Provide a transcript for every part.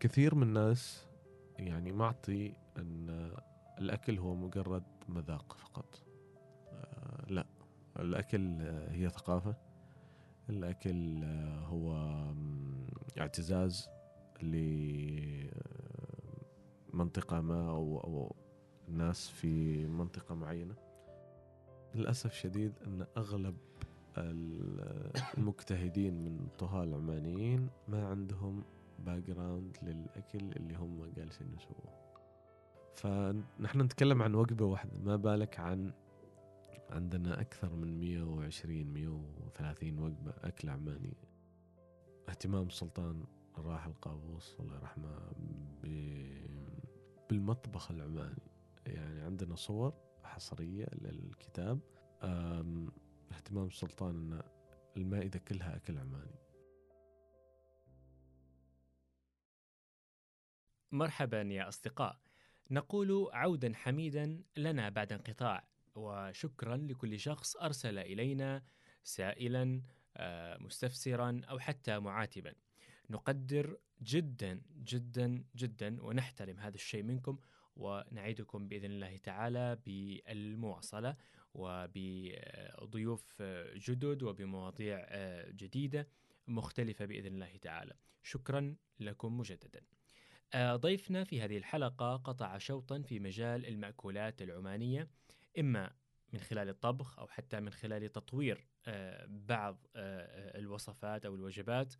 كثير من الناس يعني معطي أن الأكل هو مجرد مذاق فقط. آه، لا الأكل هي ثقافة. الأكل هو اعتزاز لمنطقه ما أو أو ناس في منطقة معينة. للأسف شديد أن أغلب المجتهدين من طهاة العمانيين ما عندهم background للأكل اللي هم جالسين يسووه. فنحن نتكلم عن وجبة واحدة ما بالك عن عندنا أكثر من 120 130 وجبة أكل عماني. اهتمام السلطان الراحل قابوس الله يرحمه بالمطبخ العماني. يعني عندنا صور حصرية للكتاب. اهتمام السلطان إن المائدة كلها أكل عماني. مرحبا يا أصدقاء نقول عودا حميدا لنا بعد انقطاع وشكرا لكل شخص أرسل إلينا سائلا آه، مستفسرا أو حتى معاتبا نقدر جدا جدا جدا ونحترم هذا الشيء منكم ونعيدكم بإذن الله تعالى بالمواصلة وبضيوف جدد وبمواضيع جديدة مختلفة بإذن الله تعالى. شكرا لكم مجددا. ضيفنا في هذه الحلقة قطع شوطا في مجال المأكولات العمانية إما من خلال الطبخ أو حتى من خلال تطوير بعض الوصفات أو الوجبات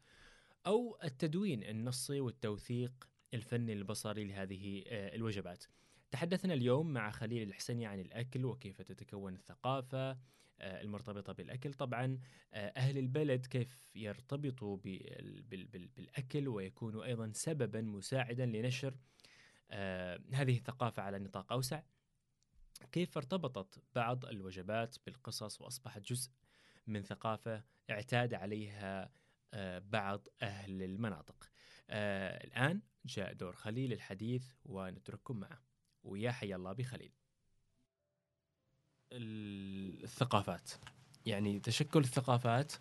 أو التدوين النصي والتوثيق الفني البصري لهذه آه، الوجبات. تحدثنا اليوم مع خليل الحسني عن الأكل وكيف تتكون الثقافة آه، المرتبطة بالأكل، طبعا آه، أهل البلد كيف يرتبطوا بالأكل ويكونوا أيضا سببا مساعدا لنشر هذه الثقافة على نطاق أوسع. كيف ارتبطت بعض الوجبات بالقصص وأصبحت جزء من ثقافة اعتاد عليها بعض أهل المناطق. الآن جاء دور خليل الحديث ونترككم معه ويا حي الله بخليل الثقافات. يعني تشكل الثقافات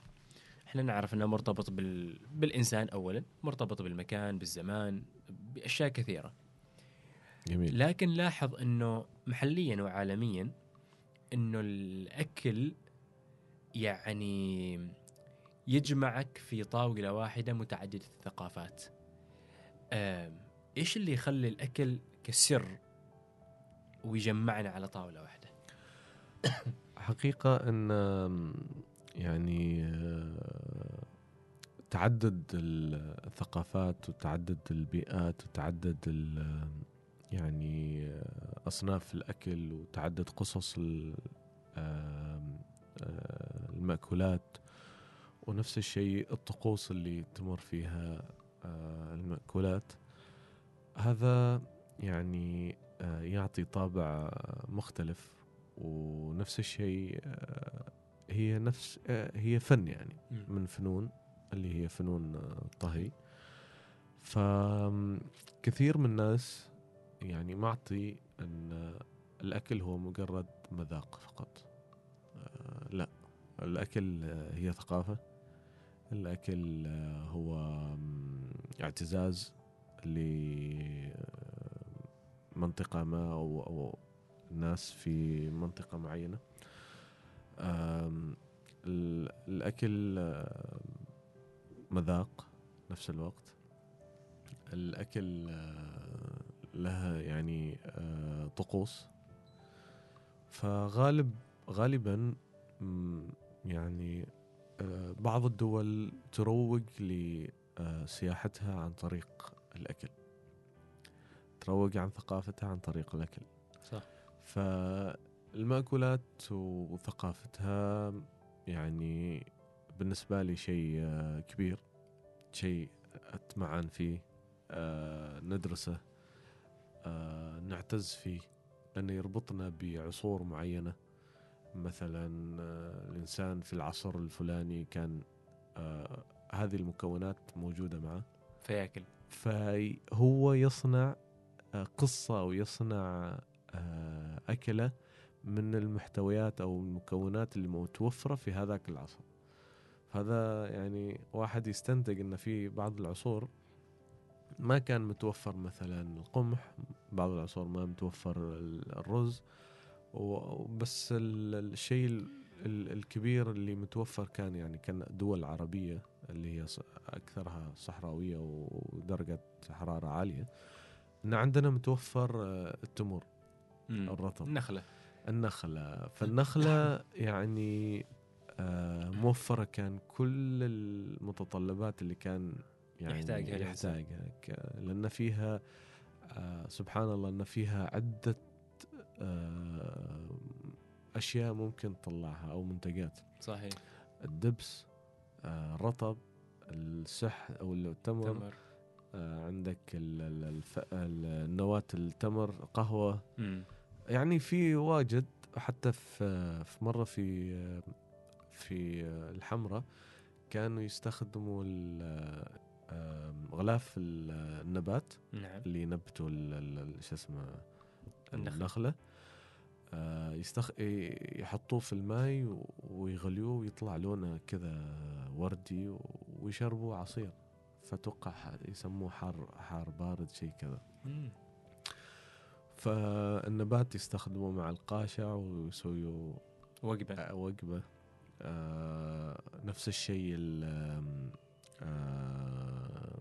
إحنا نعرف انه مرتبط بال... بالإنسان اولا مرتبط بالمكان بالزمان بأشياء كثيرة. جميل. لكن لاحظ إنه محليا وعالميا إنه الأكل يعني يجمعك في طاولة واحدة متعددة الثقافات. إيش اللي يخلي الأكل كسر ويجمعنا على طاولة واحدة؟ حقيقة إن يعني تعدد الثقافات وتعدد البيئات وتعدد يعني أصناف الأكل وتعدد قصص المأكولات ونفس الشيء الطقوس اللي تمر فيها المأكولات هذا يعني يعطي طابع مختلف ونفس الشيء آه، هي نفس هي فن يعني من فنون اللي هي فنون الطهي فكثير من الناس يعني معطي إن الأكل هو مجرد مذاق فقط. لا الأكل هي ثقافة. الأكل هو اعتزاز لمنطقة ما أو, أو ناس في منطقة معينة. الأكل مذاق نفس الوقت. الأكل لها يعني طقوس. فغالب غالبا يعني بعض الدول تروج لسياحتها عن طريق الأكل. تروج عن ثقافتها عن طريق الأكل. فالمأكولات وثقافتها يعني بالنسبة لي شيء كبير شيء أتمعن فيه ندرسه نعتز فيه لأنه يربطنا بعصور معينة. مثلا الإنسان في العصر الفلاني كان هذه المكونات موجودة معه. فياكل. فهو يصنع آه، قصة أو آه، أكلة من المحتويات أو المكونات اللي متوفرة في هذاك العصر هذا يعني واحد يستنتج أن في بعض العصور ما كان متوفر مثلا القمح بعض العصور ما متوفر ال- الرز وبس ال- الشيء ال- ال- الكبير اللي متوفر كان يعني كان دول عربية اللي هي أكثرها صحراوية ودرجة حرارة عالية إن عندنا متوفر آه، التمر. الرطب. النخلة. النخلة. فالنخلة يعني آه، موفرة كان كل المتطلبات اللي كان يعني يحتاجها. يحتاجها. لأن فيها آه، سبحان الله أن فيها عدة آه، أشياء ممكن تطلعها أو منتجات. صحيح. الدبس آه، الرطب السح أو التمر. تمر. آه، عندك النواة التمر قهوة. مم. يعني في واجد حتى في في مرة في في الحمراء كانوا يستخدموا غلاف ال- النبات نعم اللي ينبتوا شو اسمه النخلة. النخلة آه، يستخ... يحطوه في الماء و- ويغليوه ويطلع لونه كذا وردي ويشربوا عصير فتوقع يسموه حار حار بارد شيء كذا. فالنبات يستخدموه مع القاشع ويسويوا وجبة آه، وجبة آه نفس الشيء آه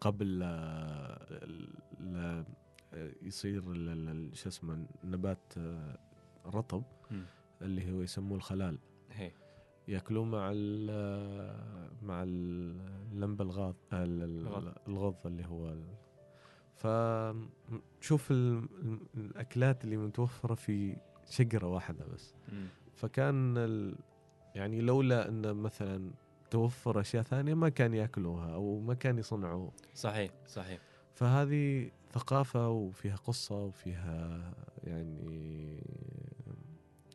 قبل لا لا يصير ال- ال- شو اسمه نبات آه، رطب مم. اللي هو يسموه الخلال هي يأكلوه مع ال مع اللمبه الغاض ال- ال- الغض. اللي هو فشوف ال- ال- الأكلات اللي متوفرة في شجرة واحدة بس. مم. فكان ال يعني لولا إن مثلا توفر أشياء ثانية ما كان يأكلوها أو ما كان يصنعوه صحيح صحيح. فهذه ثقافة وفيها قصة وفيها يعني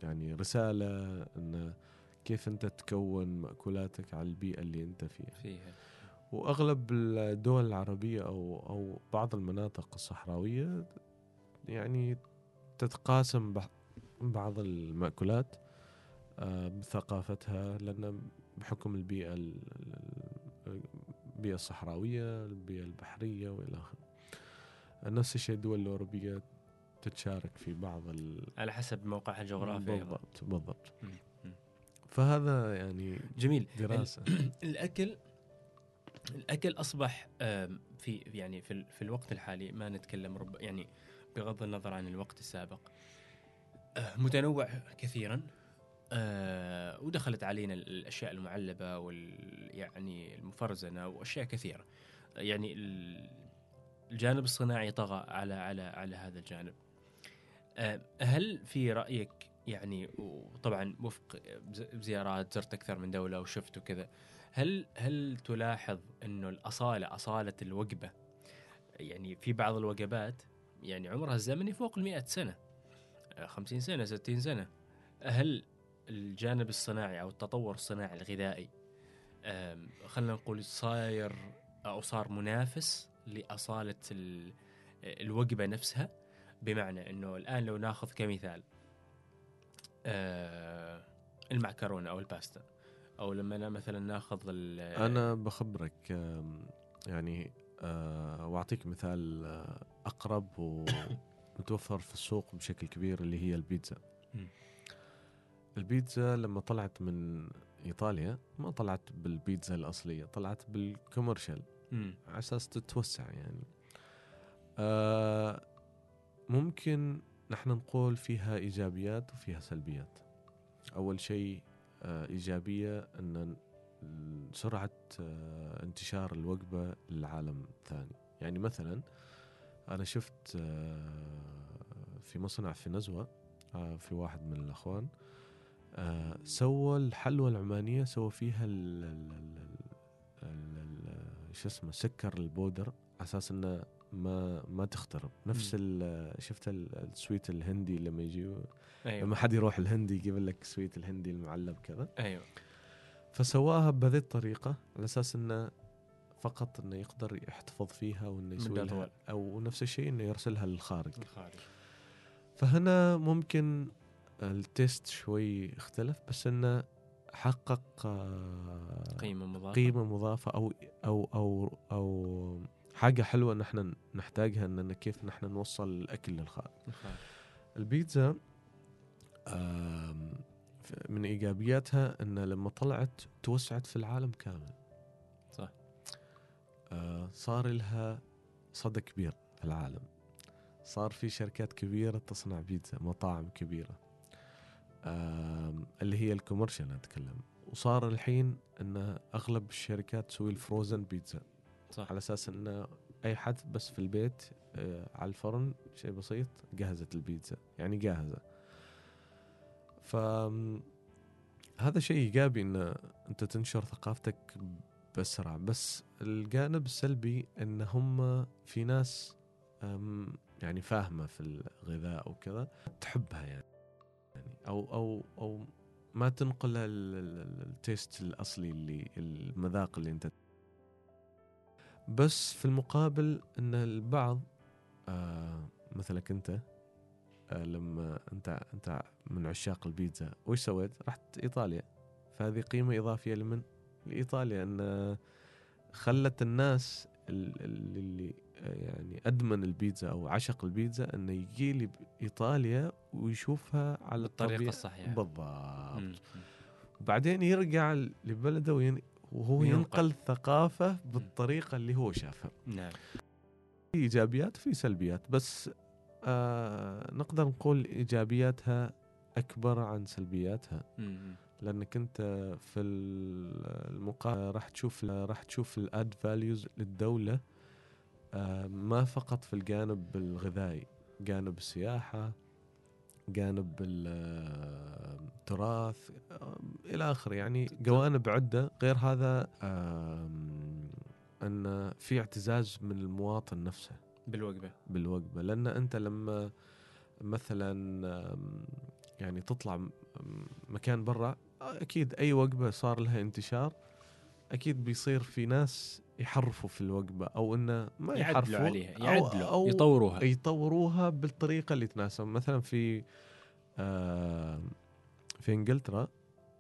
يعني رسالة إن كيف أنت تكون مأكولاتك على البيئة اللي أنت فيها. فيها. وأغلب الدول العربية أو أو بعض المناطق الصحراوية يعني تتقاسم بعض المأكولات آه، بثقافتها لأن بحكم البيئة ال- ال- البيئة الصحراوية البيئة البحرية وإلى آخره نفس الشيء الدول الأوروبية تتشارك في بعض ال... على حسب موقعها الجغرافي. بالضبط بالضبط. فهذا يعني جميل دراسة الأكل الأكل أصبح في يعني في, في الوقت الحالي ما نتكلم رب يعني بغض النظر عن الوقت السابق آه، متنوع كثيرا آه، ودخلت علينا ال- الأشياء المعلبة وال يعني المفرزنة وأشياء كثيرة. يعني ال- الجانب الصناعي طغى على على على هذا الجانب. آه، هل في رأيك يعني وطبعا وفق زيارات زرت أكثر من دولة وشفت وكذا هل هل تلاحظ إنه الأصالة أصالة الوجبة؟ يعني في بعض الوجبات يعني عمرها الزمني فوق ال سنة. آه، 50 سنة 60 سنة. هل الجانب الصناعي أو التطور الصناعي الغذائي خلينا نقول صاير أو صار منافس لأصالة ال- الوجبة نفسها؟ بمعنى إنه الآن لو ناخذ كمثال آه، المعكرونة أو الباستا. أو لما أنا مثلا ناخذ ال- أنا بخبرك يعني آه، وأعطيك مثال آه، أقرب ومتوفر في السوق بشكل كبير اللي هي البيتزا. البيتزا لما طلعت من إيطاليا ما طلعت بالبيتزا الأصلية طلعت بالكوميرشال. على أساس تتوسع يعني آه، ممكن نحن نقول فيها إيجابيات وفيها سلبيات أول شيء إيجابية أن سرعة آه، انتشار الوجبة للعالم الثاني. يعني مثلا أنا شفت آه، في مصنع في نزوة آه، في واحد من الأخوان آه، سوى الحلوى العمانية سوى فيها شو اسمه سكر البودر على أساس إنه ما ما تخترب. نفس شفت ال- السويت الهندي لما يجي لما أيوه. حد يروح الهندي يجيب لك سويت الهندي المعلب كذا. أيوه. فسواها بهذه الطريقة على أساس إنه فقط إنه يقدر يحتفظ فيها وإنه يسوي لها. أو نفس الشيء إنه يرسلها للخارج. الخارج فهنا ممكن التيست شوي اختلف بس إنه حقق آه، قيمة مضافة. قيمة مضافة أو أو أو أو حاجة حلوة إن إحنا نحتاجها إن كيف نحن نوصل الأكل للخارج البيتزا من إيجابياتها إن لما طلعت توسعت في العالم كامل. صح. آه، صار لها صدى كبير في العالم. صار في شركات كبيرة تصنع بيتزا مطاعم كبيرة. اللي هي الكوميرشال أتكلم. وصار الحين إن أغلب الشركات تسوي الفروزن بيتزا. صح. على أساس إن أي حد بس في البيت آه، على الفرن شيء بسيط جهزت البيتزا يعني جاهزة. ف هذا شيء إيجابي إن أنت تنشر ثقافتك بأسرع. بس الجانب السلبي إن هم في ناس يعني فاهمة في الغذاء أو كذا تحبها يعني. أو أو أو ما تنقل ال- ال- ال taste الأصلي اللي المذاق اللي أنت بس في المقابل إن البعض آه مثلك أنت آه لما أنت أنت من عشاق البيتزا وش سويت؟ رحت إيطاليا فهذه قيمة إضافية لمن؟ لإيطاليا إن خلت الناس ال- ال- اللي آه، يعني أدمن البيتزا أو عشق البيتزا انه يجي لي ايطاليا ويشوفها على الطبيعة الصحيحة بالضبط مم. وبعدين يرجع لبلده وين وهو وينقل. ينقل الثقافة بالطريقة اللي هو شافها. نعم. في إيجابيات في سلبيات بس آه نقدر نقول إيجابياتها أكبر عن سلبياتها. مم. لأنك أنت في المقابل راح تشوف راح تشوف الأد فاليوز للدولة آه ما فقط في الجانب الغذائي. جانب السياحة جانب التراث إلى آخره. يعني جوانب عده غير هذا أن في اعتزاز من المواطن نفسه. بالوجبه بالوجبه لأن أنت لما مثلا يعني تطلع مكان برا أكيد أي وجبه صار لها انتشار. أكيد بيصير في ناس يحرفوا في الوجبة أو إنه ما يعدلوا يحرفوا عليها أو- يعدلوا أو يطوروها. يطوروها بالطريقة اللي تناسب. مثلا في آه في إنجلترا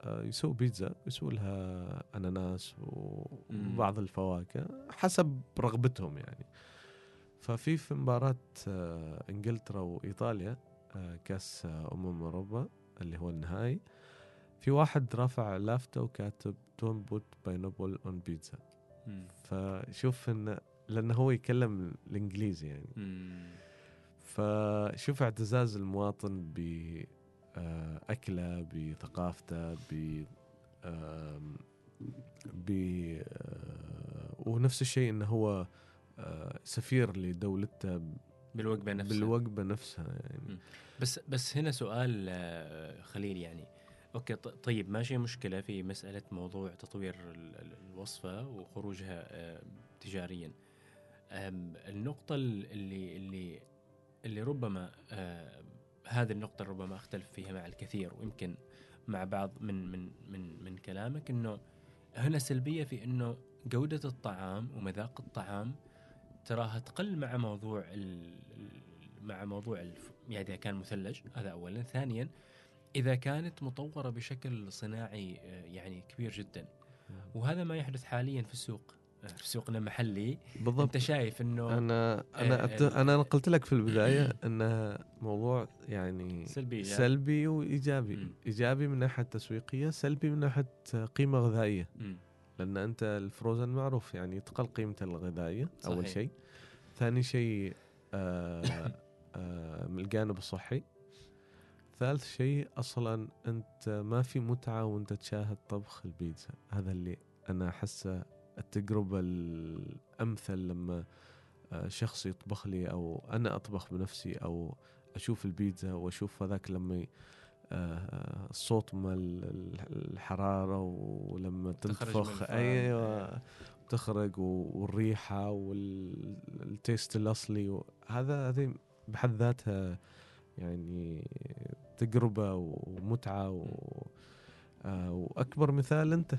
آه يسووا بيتزا يسووا لها أناناس. وبعض الفواكه حسب رغبتهم يعني. ففي في مباراة آه إنجلترا وإيطاليا آه كأس آه أمم أوروبا اللي هو النهائي في واحد رافع لافته وكاتب put pineapple on pizza مم. فشوف انه لأنه هو يتكلم الإنجليزي يعني. مم. فشوف اعتزاز المواطن بأكله بثقافته ب ب آه، ونفس الشيء إنه هو آه، سفير لدولته بالوجبة نفسها. بالوجبة نفسها يعني. بس بس هنا سؤال آه، خليل يعني. أوكي طيب ماشي مشكلة في مسألة موضوع تطوير ال- ال- الوصفة وخروجها تجاريا النقطة ال- اللي اللي اللي ربما هذه النقطة ربما أختلف فيها مع الكثير ويمكن مع بعض من من من من كلامك إنه هنا سلبية في إنه جودة الطعام ومذاق الطعام تراها تقل مع موضوع مع موضوع. يعني كان مثلج هذا اولا ثانيا إذا كانت مطورة بشكل صناعي آه، يعني كبير جدا. وهذا ما يحدث حاليا في السوق آه، في سوقنا المحلي. بالضبط. أنت شايف إنه أنا أنا آه، أت... ال- أنا قلت لك في البداية انه موضوع يعني سلبي يعني. سلبي وإيجابي. إيجابي من ناحية تسويقية سلبي من ناحية قيمة غذائية. لأن أنت الفروزن معروف يعني تقل قيمته الغذائية أول صحيح. شيء. ثاني شيء آه آه من الجانب الصحي. ثالث شيء أصلا أنت ما في متعة وأنت تشاهد طبخ البيتزا. هذا اللي أنا أحسه التجربة الأمثل لما آه، شخص يطبخ لي أو أنا أطبخ بنفسي أو أشوف البيتزا وأشوف هذاك لما ي- آه، الصوت مال ال- الحرارة ولما تنفخ. الفرن. أيوه. تخرج والريحة والتيست الأصلي هذا هذه بحد ذاتها يعني تجربة ومتعة و آه، وأكبر مثال أنت.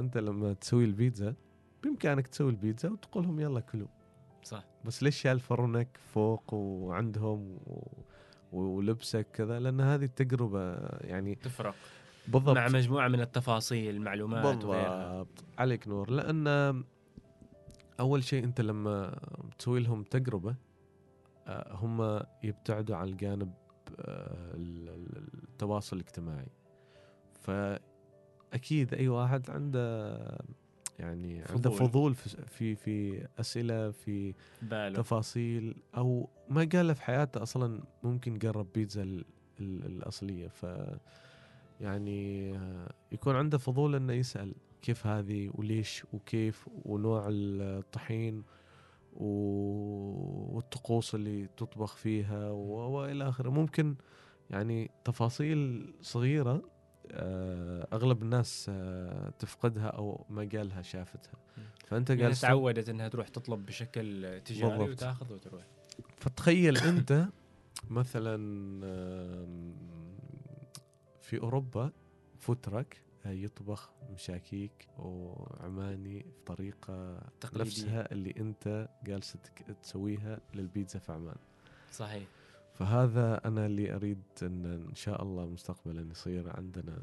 أنت لما تسوي البيتزا بإمكانك تسوي البيتزا وتقول لهم يلا كلوا. صح. بس ليش شال فرنك فوق وعندهم و... ولبسك كذا؟ لأن هذه التجربة يعني تفرق. بالضبط. مع مجموعة من التفاصيل المعلومات وغيرها. بالضبط. عليك نور. لأن أول شيء أنت لما تسوي لهم تجربة آه، هم يبتعدوا عن الجانب ال- ال- التواصل الاجتماعي. فأكيد أي واحد عنده يعني عنده فضول. فضول في في, في أسئلة في باله. تفاصيل أو ما قال في حياته أصلا ممكن قرب بيتزا ال- ال- الأصلية. ف يعني يكون عنده فضول إنه يسأل كيف هذه وليش وكيف ونوع الطحين والطقوس اللي تطبخ فيها و- وإلى آخره ممكن يعني تفاصيل صغيرة آه، أغلب الناس آه، تفقدها أو ما قالها شافتها. فأنت يعني جالس تعودت إنها تروح تطلب بشكل تجاري بالضبط. وتأخذ وتروح فتخيل أنت مثلا في أوروبا فوترك يطبخ مشاكيك وعماني بطريقه تقليدية. نفسها اللي انت جالس تسويها للبيتزا في عمان. صحيح. فهذا أنا اللي أريد إن إن شاء الله مستقبلا يصير عندنا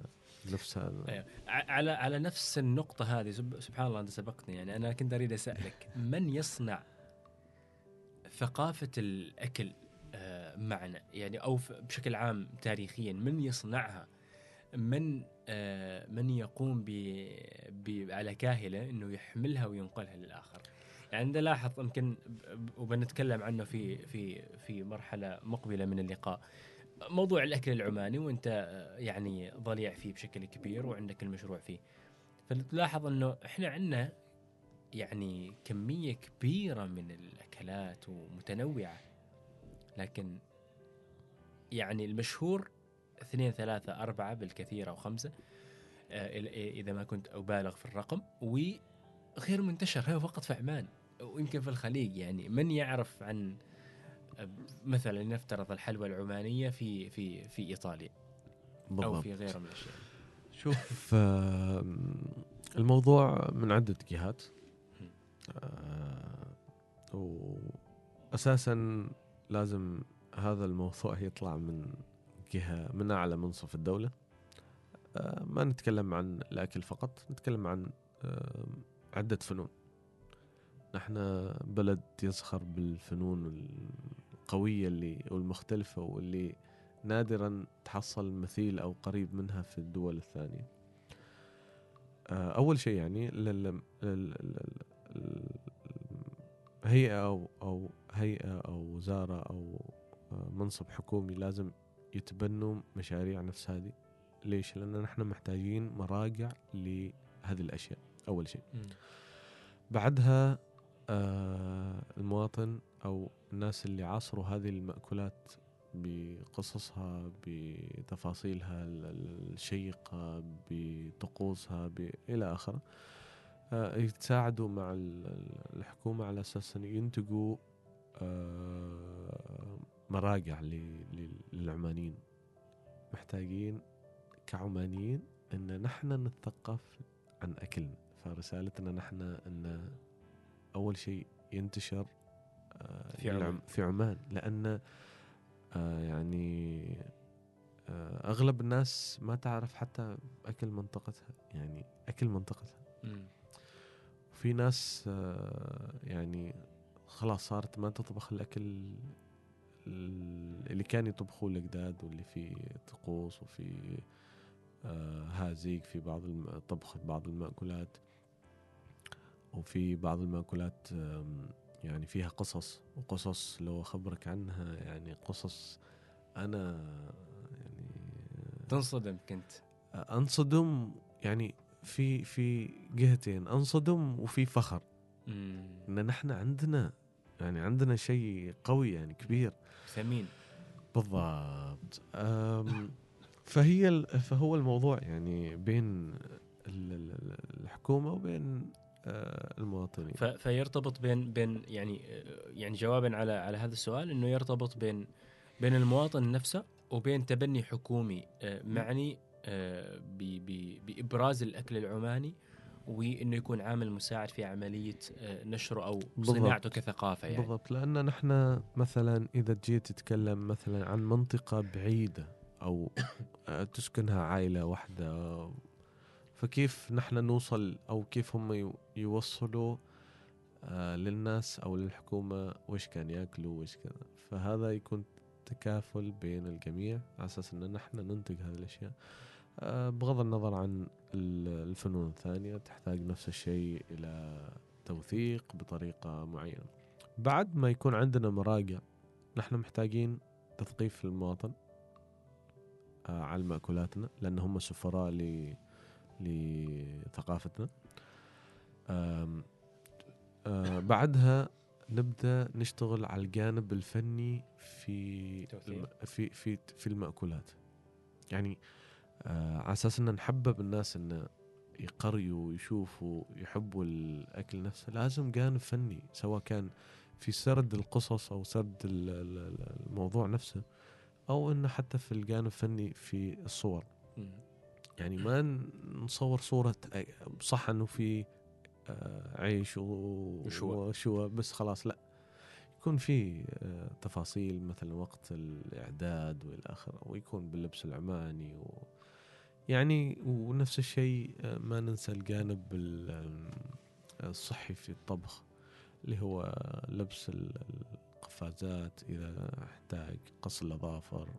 نفس هذا. أيوة. ع- على على نفس النقطة هذه سب- سبحان الله أنت سبقتني يعني أنا كنت أريد أسألك من يصنع ثقافة الأكل آه، معنا؟ يعني أو بشكل عام تاريخيا من يصنعها؟ من آه، من يقوم ب على كاهلة أنه يحملها وينقلها للآخر. يعني نلاحظ يمكن ب- ب- وبنتكلم عنه في في في مرحلة مقبلة من اللقاء. موضوع الأكل العماني وإنت آه، يعني ضليع فيه بشكل كبير وعندك المشروع فيه. فتلاحظ إنه إحنا عندنا يعني كمية كبيرة من الأكلات ومتنوعة. لكن يعني المشهور اثنين ثلاثة أربعة بالكثير أو خمسة آه، إل- إذا ما كنت أبالغ في الرقم وغير منتشر هو فقط في عمان ويمكن في الخليج يعني. من يعرف عن آه، مثلا نفترض الحلوى العمانية في في في إيطاليا أو بالضبط. في غيرها من الأشياء. شوف آم، الموضوع من عدة جهات. آه، وأساسا لازم هذا الموضوع يطلع من جهة من أعلى منصف الدولة آه، ما نتكلم عن الأكل فقط نتكلم عن آه، عدة فنون نحن بلد يزخر بالفنون القوية اللي والمختلفة واللي نادرا تحصل مثيل أو قريب منها في الدول الثانية. آه، أول شيء يعني أو أو هيئة أو وزارة أو آه، منصب حكومي لازم يتبنوا مشاريع نفس هذه. ليش؟ لأن نحن محتاجين مراجع لهذه الأشياء أول شيء. بعدها آه، المواطن أو الناس اللي عاصروا هذه المأكولات بقصصها بتفاصيلها ال- ال- الشيقة بطقوسها إلى آخره آه، يتساعدوا مع ال- ال- الحكومة على أساس أن ينتجوا آه، مراجع للعمانيين محتاجين كعمانيين أن نحن نتثقف عن أكلنا فرسالتنا نحن أن أول شيء ينتشر آه، في عمان. في عمان لأن آه، يعني آه، أغلب الناس ما تعرف حتى أكل منطقتها يعني أكل منطقتها. في ناس يعني خلاص صارت ما تطبخ الأكل ال- اللي كان يطبخوه الأجداد واللي فيه طقوس وفي آه، هازيق في بعض طبخ بعض المأكولات. وفي بعض المأكولات يعني فيها قصص وقصص لو أخبرك عنها يعني قصص أنا يعني تنصدم كنت. أنصدم يعني في في جهتين أنصدم وفي فخر. مم. إن نحن عندنا يعني عندنا شيء قوي يعني كبير. ثمين بالضبط. فهي فهو الموضوع يعني بين ال- ال- الحكومة وبين آه، المواطنين. فيرتبط بين بين يعني يعني جوابا على على هذا السؤال إنه يرتبط بين بين المواطن نفسه وبين تبني حكومي آه، معني آه، بإبراز الأكل العماني وإنه يكون عامل مساعد في عملية آه، نشره أو بالضبط. صناعته كثقافة يعني. بالضبط. لأن نحن مثلا إذا جيت تتكلم مثلا عن منطقة بعيدة أو آه، تسكنها عائلة واحدة فكيف نحن نوصل أو كيف هم يو- يوصلوا آه، للناس أو للحكومة وش كان يأكلوا وش كذا. فهذا يكون تكافل بين الجميع على أساس إن نحن ننتج هذه الأشياء. بغض النظر عن الفنون الثانية تحتاج نفس الشيء إلى توثيق بطريقة معينة. بعد ما يكون عندنا مراجع نحن محتاجين تثقيف المواطن آه، على مأكولاتنا لأن هم سفراء ل لثقافتنا. آم، آه، بعدها نبدأ نشتغل على الجانب الفني في. الم- في في في المأكولات. يعني آه، على أساس إن نحبب الناس إن يقريوا ويشوفوا يحبوا الأكل نفسه لازم جانب فني سواء كان في سرد القصص أو سرد ال- ال- ال- الموضوع نفسه أو إنه حتى في الجانب الفني في الصور. يعني ما نصور صورة أي- صح إنه في آه، عيش. وشوى بس خلاص لا يكون في آه، تفاصيل مثلا وقت الإعداد والى اخره ويكون باللبس العماني و يعني ونفس الشيء آه، ما ننسى الجانب ال- آه، الصحي في الطبخ اللي هو لبس ال- القفازات إذا احتاج قص الأظافر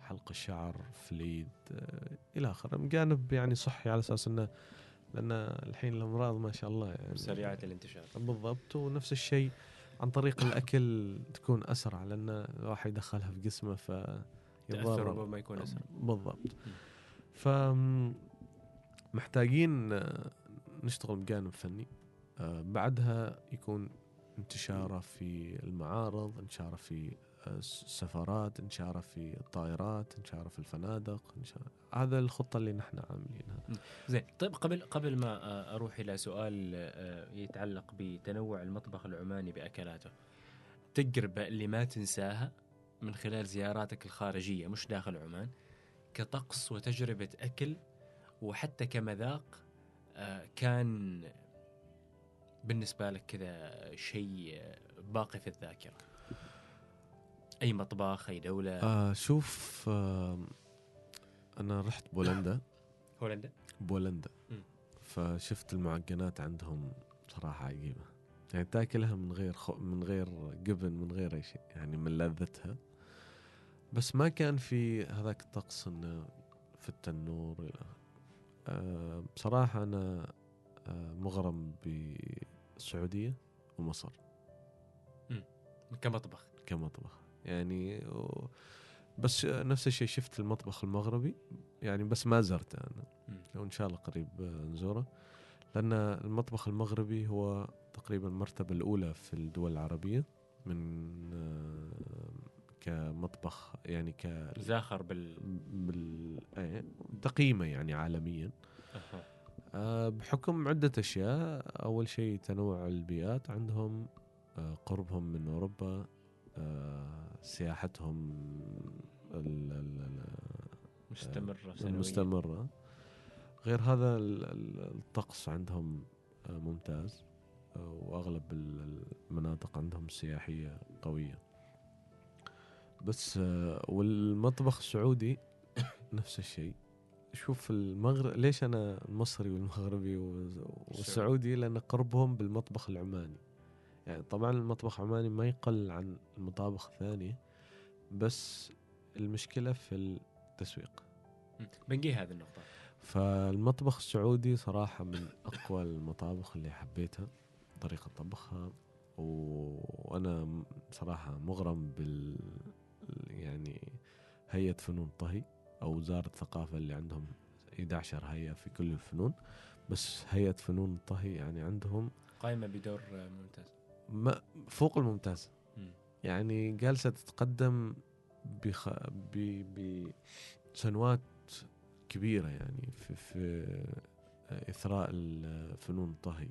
حلق الشعر فليد آه، إلى آخره. جانب يعني صحي على أساس إنه لأن الحين الأمراض ما شاء الله يعني سريعة الانتشار. بالضبط. ونفس الشيء عن طريق الأكل تكون أسرع لأن الواحد يدخلها في جسمه ف تاثر ربما يكون أسرع. بالضبط. ف محتاجين آه، نشتغل بجانب فني. آه، بعدها يكون انتشاره في المعارض انتشاره في آه، السفارات انتشاره في الطائرات انتشاره في الفنادق انتشاره هذا الخطة اللي نحن عاملينها. زين. طيب قبل قبل ما آه، أروح إلى سؤال آه، يتعلق بتنوع المطبخ العماني بأكلاته تجربة اللي ما تنساها من خلال زياراتك الخارجية مش داخل عمان؟ كطقس وتجربة أكل وحتى كمذاق آه، كان بالنسبة لك كذا شيء باقي في الذاكرة؟ أي مطبخ أي دولة؟ آه شوف آه أنا رحت بولندا. هولندا بولندا. فشفت المعجنات عندهم صراحة عجيبة. يعني تاكلها من غير خو من غير جبن من غير أي شيء يعني من لذتها. بس ما كان في هذاك الطقس إنه في التنور آخره. آه بصراحة أنا آه مغرم بالسعودية ومصر. كمطبخ كمطبخ يعني و... بس نفس الشيء شفت المطبخ المغربي. يعني بس ما زرته أنا. مم. وإن شاء الله قريب آه، نزوره. لأن المطبخ المغربي هو تقريبا المرتبه الأولى في الدول العربية من آه، كمطبخ يعني ك زاخر بال بال إيه، تقييمه يعني عالميا. آه، بحكم عدة أشياء أول شيء تنوع البيئات عندهم آه، قربهم من أوروبا آه، سياحتهم ال- ال- مستمرة المستمرة غير هذا ال- ال- الطقس عندهم آه، ممتاز. آه، وأغلب ال- المناطق عندهم سياحية قوية. بس آه، والمطبخ السعودي نفس الشيء. شوف المغرب ليش أنا المصري والمغربي والسعودي؟ لأن قربهم بالمطبخ العماني. يعني طبعا المطبخ العماني ما يقل عن المطابخ الثانية بس المشكلة في التسويق. بنجي هذه النقطة؟ فالمطبخ السعودي صراحة من أقوى المطابخ اللي حبيتها طريقة طبخها. و- وأنا م- صراحة مغرم بال يعني هيئة فنون طهي أو وزارة الثقافة اللي عندهم 11 هيئة في كل الفنون. بس هيئة فنون الطهي يعني عندهم قائمة بدور ممتاز. ما فوق الممتاز. مم. يعني جالسة تتقدم بخ... ب... بسنوات كبيرة يعني في, في إثراء الفنون الطهي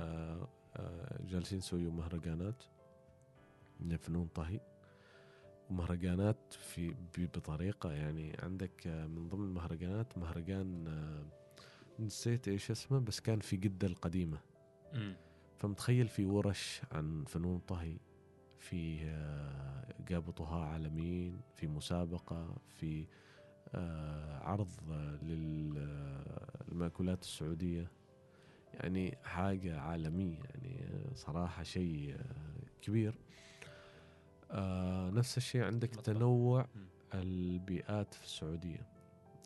آه، آه، جالسين يسويوا مهرجانات لفنون طهي. ومهرجانات في بطريقة يعني عندك آه، من ضمن المهرجانات مهرجان آه، نسيت إيش اسمه بس كان في جدة القديمة. فمتخيل في ورش عن فنون طهي في آه، جابوا طهاة عالميين في مسابقة في عرض لل- المأكولات السعودية. يعني حاجة عالمية يعني صراحة شيء كبير. آه نفس الشيء عندك مطبخ. تنوع. البيئات في السعودية.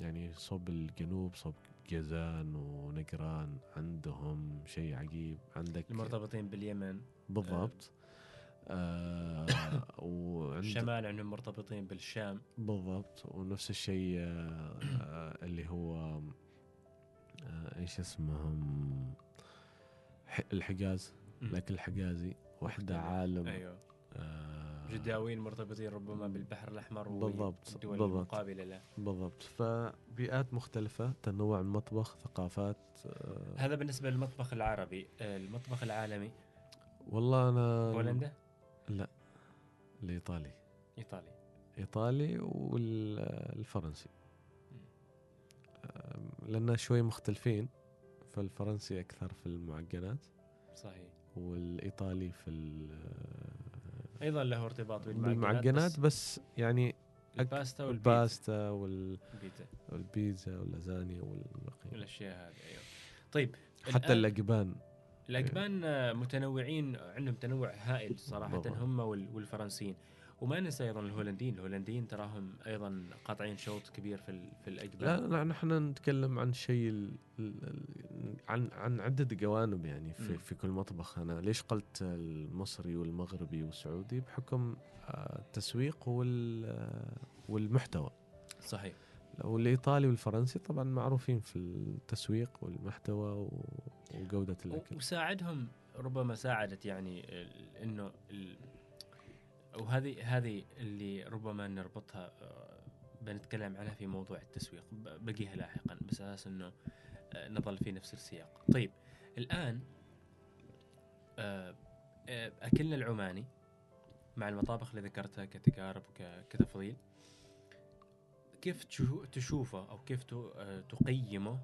يعني صوب الجنوب صوب جازان ونقران عندهم شيء عجيب. عندك المرتبطين باليمن. بالضبط. آه. وعند الشمال عندهم مرتبطين بالشام. بالضبط. ونفس الشيء آه آه اللي هو آه إيش اسمهم؟ الحجاز. الاكل الحجازي. وحدة. عالم. أيوه. آه جداويين مرتبطين ربما بالبحر الأحمر بالضبط، والدول بالضبط. المقابلة له. بالضبط. فبيئات مختلفة تنوع المطبخ ثقافات آه. هذا بالنسبة للمطبخ العربي. آه، المطبخ العالمي؟ والله أنا بولندا الإيطالي. إيطالي. إيطالي والفرنسي. لأن شوي مختلفين. فالفرنسي أكثر في المعجنات. صحيح. والإيطالي في ال- أيضا له ارتباط بالمعجنات بالمعجنات بس بس يعني الباستا والبيتزا. الباستا وال- البيتزا. والبيتزا واللازانيا والبقية الاشياء هذه أيوه. طيب حتى الآن الاجبان الاجبان آه، متنوعين عندهم تنوع هائل صراحة. هم وال- والفرنسيين. وما ننسى أيضا الهولنديين. الهولنديين تراهم أيضا قاطعين شوط كبير في في لا الاجبان لا نحن نتكلم عن شيء عن عن عدة جوانب يعني في. في كل مطبخ. أنا ليش قلت المصري والمغربي والسعودي؟ بحكم آه، التسويق آه، والمحتوى. صحيح. والإيطالي والفرنسي طبعا معروفين في التسويق والمحتوى و- وجودة الأكل. وساعدهم ربما ساعدت يعني إنه وهذه هذه اللي ربما نربطها آه، بنتكلم عنها في موضوع التسويق بقيها لاحقا بس أساس إنه آه، نظل في نفس السياق. طيب الآن آه، أكلنا العماني مع المطابخ اللي ذكرتها كتجارب وكتفضيل كيف تشو- تشوفه أو كيف تقيمه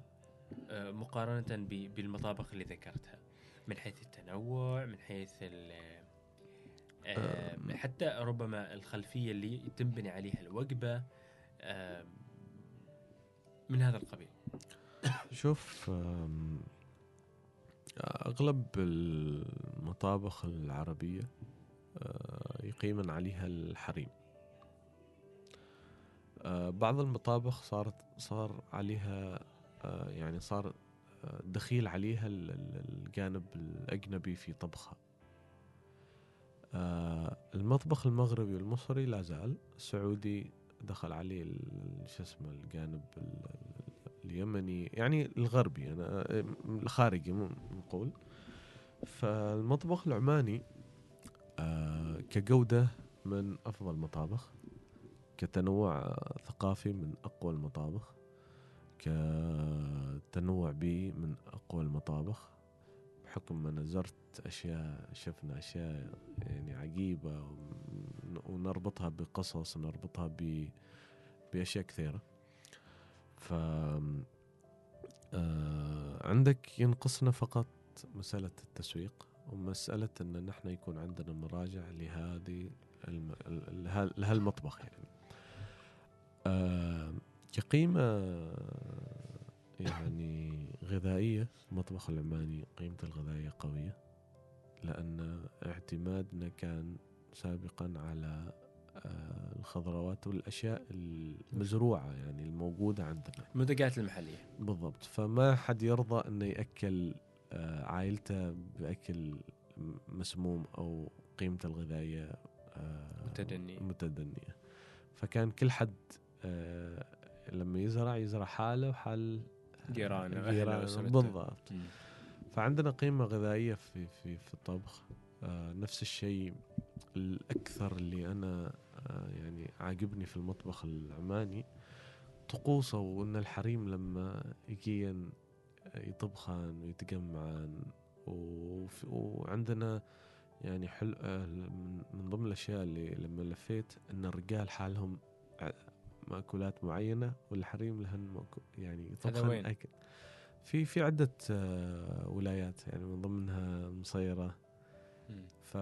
مقارنة ب- بالمطابخ اللي ذكرتها من حيث التنوع من حيث. حتى ربما الخلفية اللي تنبني عليها الوجبة آه، من هذا القبيل. شوف آم، أغلب المطابخ العربية آه، يقيمن عليها الحريم. آه، بعض المطابخ صارت صار عليها آه، يعني صار دخيل عليها ال- ال- الجانب الأجنبي في طبخها. المطبخ المغربي والمصري لا زال. السعودي دخل عليه شو اسمه الجانب ال- اليمني يعني الغربي أنا الخارجي نقول. فالمطبخ العماني آه كجودة من أفضل المطابخ كتنوع آه، ثقافي من أقوى المطابخ كتنوع بيئي من أقوى المطابخ. بحكم ما نزرت أشياء شفنا أشياء يعني عجيبة ون- ونربطها بقصص نربطها ب بأشياء كثيرة. ف آه عندك ينقصنا فقط مسألة التسويق ومسألة أن نحن يكون عندنا مراجع لهذه الم... ال- له- لهالمطبخ يعني. آه كقيمة يعني غذائية المطبخ العماني قيمته الغذائية قوية لأن اعتمادنا كان سابقا على آه، الخضروات والأشياء المزروعة يعني الموجودة عندنا. المنتجات المحلية. بالضبط. فما حد يرضى إنه يأكل آه، عائلته بأكل مسموم أو قيمته الغذائية آه، متدنية. متدنية. فكان كل حد لما يزرع يزرع حاله وحال جيرانه أسرته. بالضبط. فعندنا قيمة غذائية في في في الطبخ. آه نفس الشيء الأكثر اللي أنا آه يعني عاجبني في المطبخ العماني طقوسه وأن الحريم لما يجين يطبخان ويتجمعان. وف- وعندنا يعني حلو آه من من ضمن الأشياء اللي لما لفيت أن الرجال حالهم مأكولات معينة والحريم لهن يعني وين؟ أكل في في عدة آه، ولايات يعني من ضمنها مصيرة مم. ف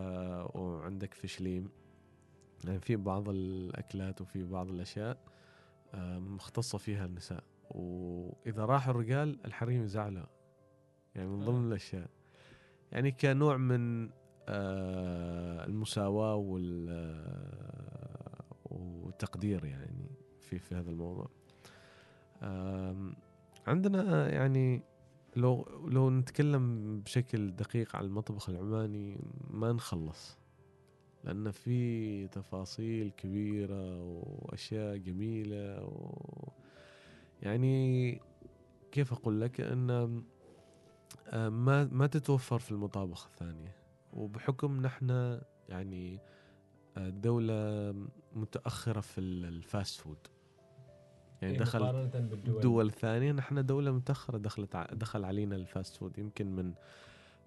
وعندك فشليم يعني في بعض الأكلات وفي بعض الأشياء آه، مختصة فيها النساء. وإذا راح الرجال الحريم يزعلوا يعني من آه. ضمن الأشياء. يعني كنوع من المساواة وال والتقدير يعني. في في هذا الموضوع. عندنا يعني لو لو نتكلم بشكل دقيق عن المطبخ العماني ما نخلص لأن في تفاصيل كبيرة وأشياء جميلة و يعني كيف أقول لك؟ أن آه، ما ما تتوفر في المطابخ الثانية. وبحكم نحن يعني آه، دولة متأخرة في ال- ال fast food. يعني دخل إيه، مقارنة بالدول. الدول الثانية نحن دولة متأخرة دخلت دخل علينا ال fast food يمكن من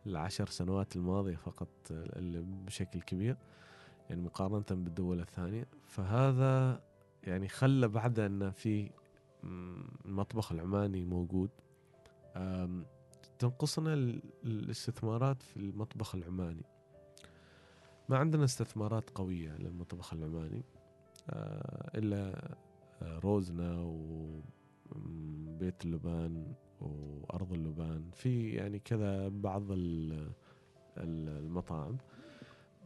العشر سنوات الماضية فقط اللي بشكل كبير يعني مقارنة بالدول الثانية. فهذا يعني خلى بعد أن في المطبخ العماني موجود تنقصنا ال- الاستثمارات في المطبخ العماني. ما عندنا استثمارات قوية للمطبخ العماني آه، إلا روزنا وبيت اللبان وأرض اللبان. في يعني كذا بعض ال- ال- المطاعم.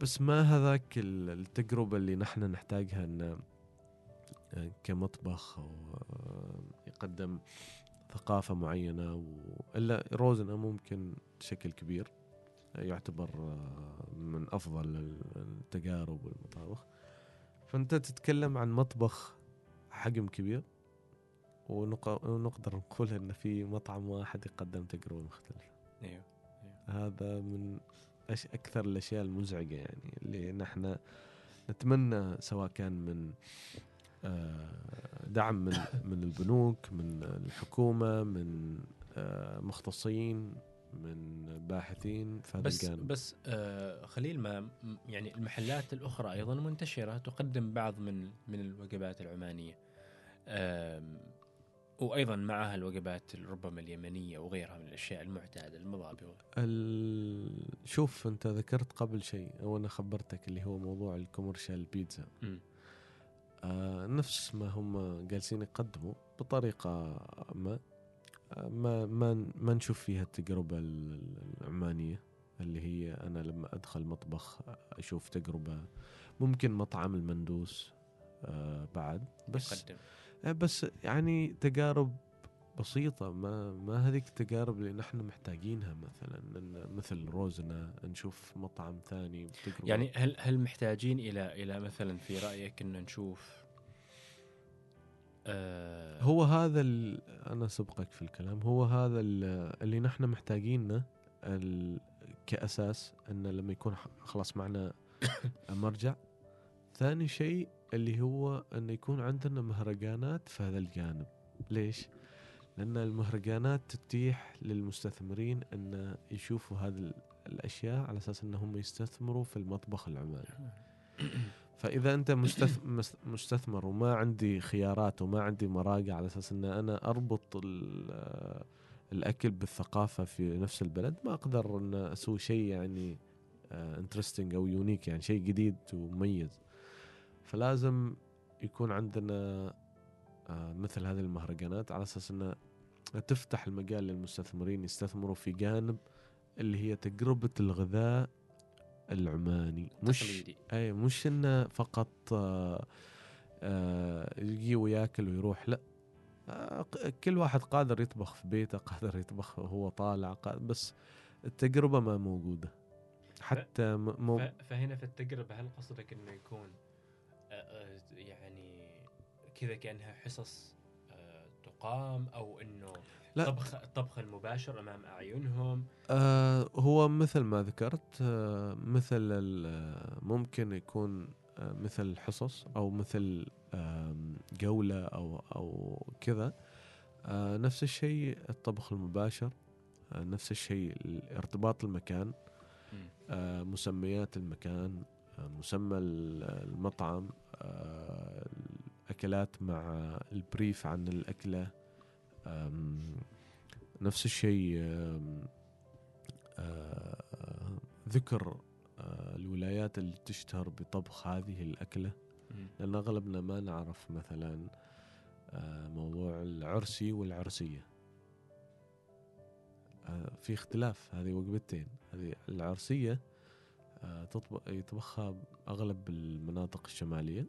بس ما هذاك ال- التجربة اللي نحن نحتاجها أن آه، كمطبخ أو آه، يقدم ثقافة معينة و... إلا روزنا ممكن بشكل كبير يعتبر آه، من أفضل ال- التجارب والمطابخ. فأنت تتكلم عن مطبخ حجم كبير ونق... ونقدر نقول أن في مطعم واحد يقدم تجربة مختلفة. أيوه هذا من أش... أكثر الأشياء المزعجة يعني اللي نحن نتمنى سواء كان من آه، دعم من من البنوك من الحكومة من آه، مختصين. من باحثين في هذا بس الجانب. بس آه خليل ما يعني المحلات الأخرى أيضا منتشرة تقدم بعض من من الوجبات العمانية. آم، وأيضا معها الوجبات ربما اليمنية وغيرها من الأشياء المعتادة المضابط ال... شوف أنت ذكرت قبل شيء أو أنا خبرتك اللي هو موضوع الكوميرشال بيتزا. آه نفس ما هم جالسين يقدموا بطريقة ما. آه ما ما ما نشوف فيها التجربة ال- العمانية اللي هي أنا لما أدخل مطبخ أشوف تجربة ممكن مطعم المندوس آه بعد بس يقدم. آه، بس يعني تجارب بسيطة ما ما هذيك التجارب اللي نحن محتاجينها مثلا مثل روزنا نشوف مطعم ثاني بتجربة. يعني هل هل محتاجين إلى إلى مثلا في رأيك إن نشوف آه هو هذا ال- أنا سبقك في الكلام هو هذا ال- اللي نحن محتاجينه كأساس ان لما يكون خلاص معنا مرجع. ثاني شيء اللي هو إنه يكون عندنا مهرجانات في هذا الجانب. ليش؟ لأن المهرجانات تتيح للمستثمرين إن يشوفوا هذه ال- الأشياء على أساس إنهم يستثمروا في المطبخ العماني. فإذا أنت مستث... مس- مستثمر وما عندي خيارات وما عندي مراجع على أساس إن أنا أربط ال- آه، الأكل بالثقافة في نفس البلد ما أقدر إن أسوي شيء يعني interesting أو unique يعني شيء جديد ومميز. فلازم يكون عندنا آه، مثل هذه المهرجانات على أساس انها تفتح المجال للمستثمرين يستثمروا في جانب اللي هي تجربة الغذاء العماني. مش أي مش إنه فقط آه، آه، يجي وياكل ويروح لا. آه، كل واحد قادر يطبخ في بيته قادر يطبخ وهو طالع بس التجربة ما موجودة. حتى مو فهنا في التجربة هل قصدك إنه يكون يعني كذا كأنها حصص تقام أو إنه لا. طبخ الطبخ المباشر أمام أعينهم آه هو مثل ما ذكرت آه مثل آه، ممكن يكون آه مثل الحصص أو مثل آم، جولة أو أو كذا آه نفس الشيء الطبخ المباشر آه نفس الشيء ارتباط المكان. آه مسميات المكان آه مسمى ال- المطعم آه الأكلات مع البريف عن الأكلة آم، نفس الشيء ذكر الولايات اللي تشتهر بطبخ هذه الأكلة. لأن أغلبنا ما نعرف مثلا موضوع العرسي والعرسية. في اختلاف. هذه وجبتين هذه العرسية آه، تطبخ يطبخها أغلب المناطق الشمالية.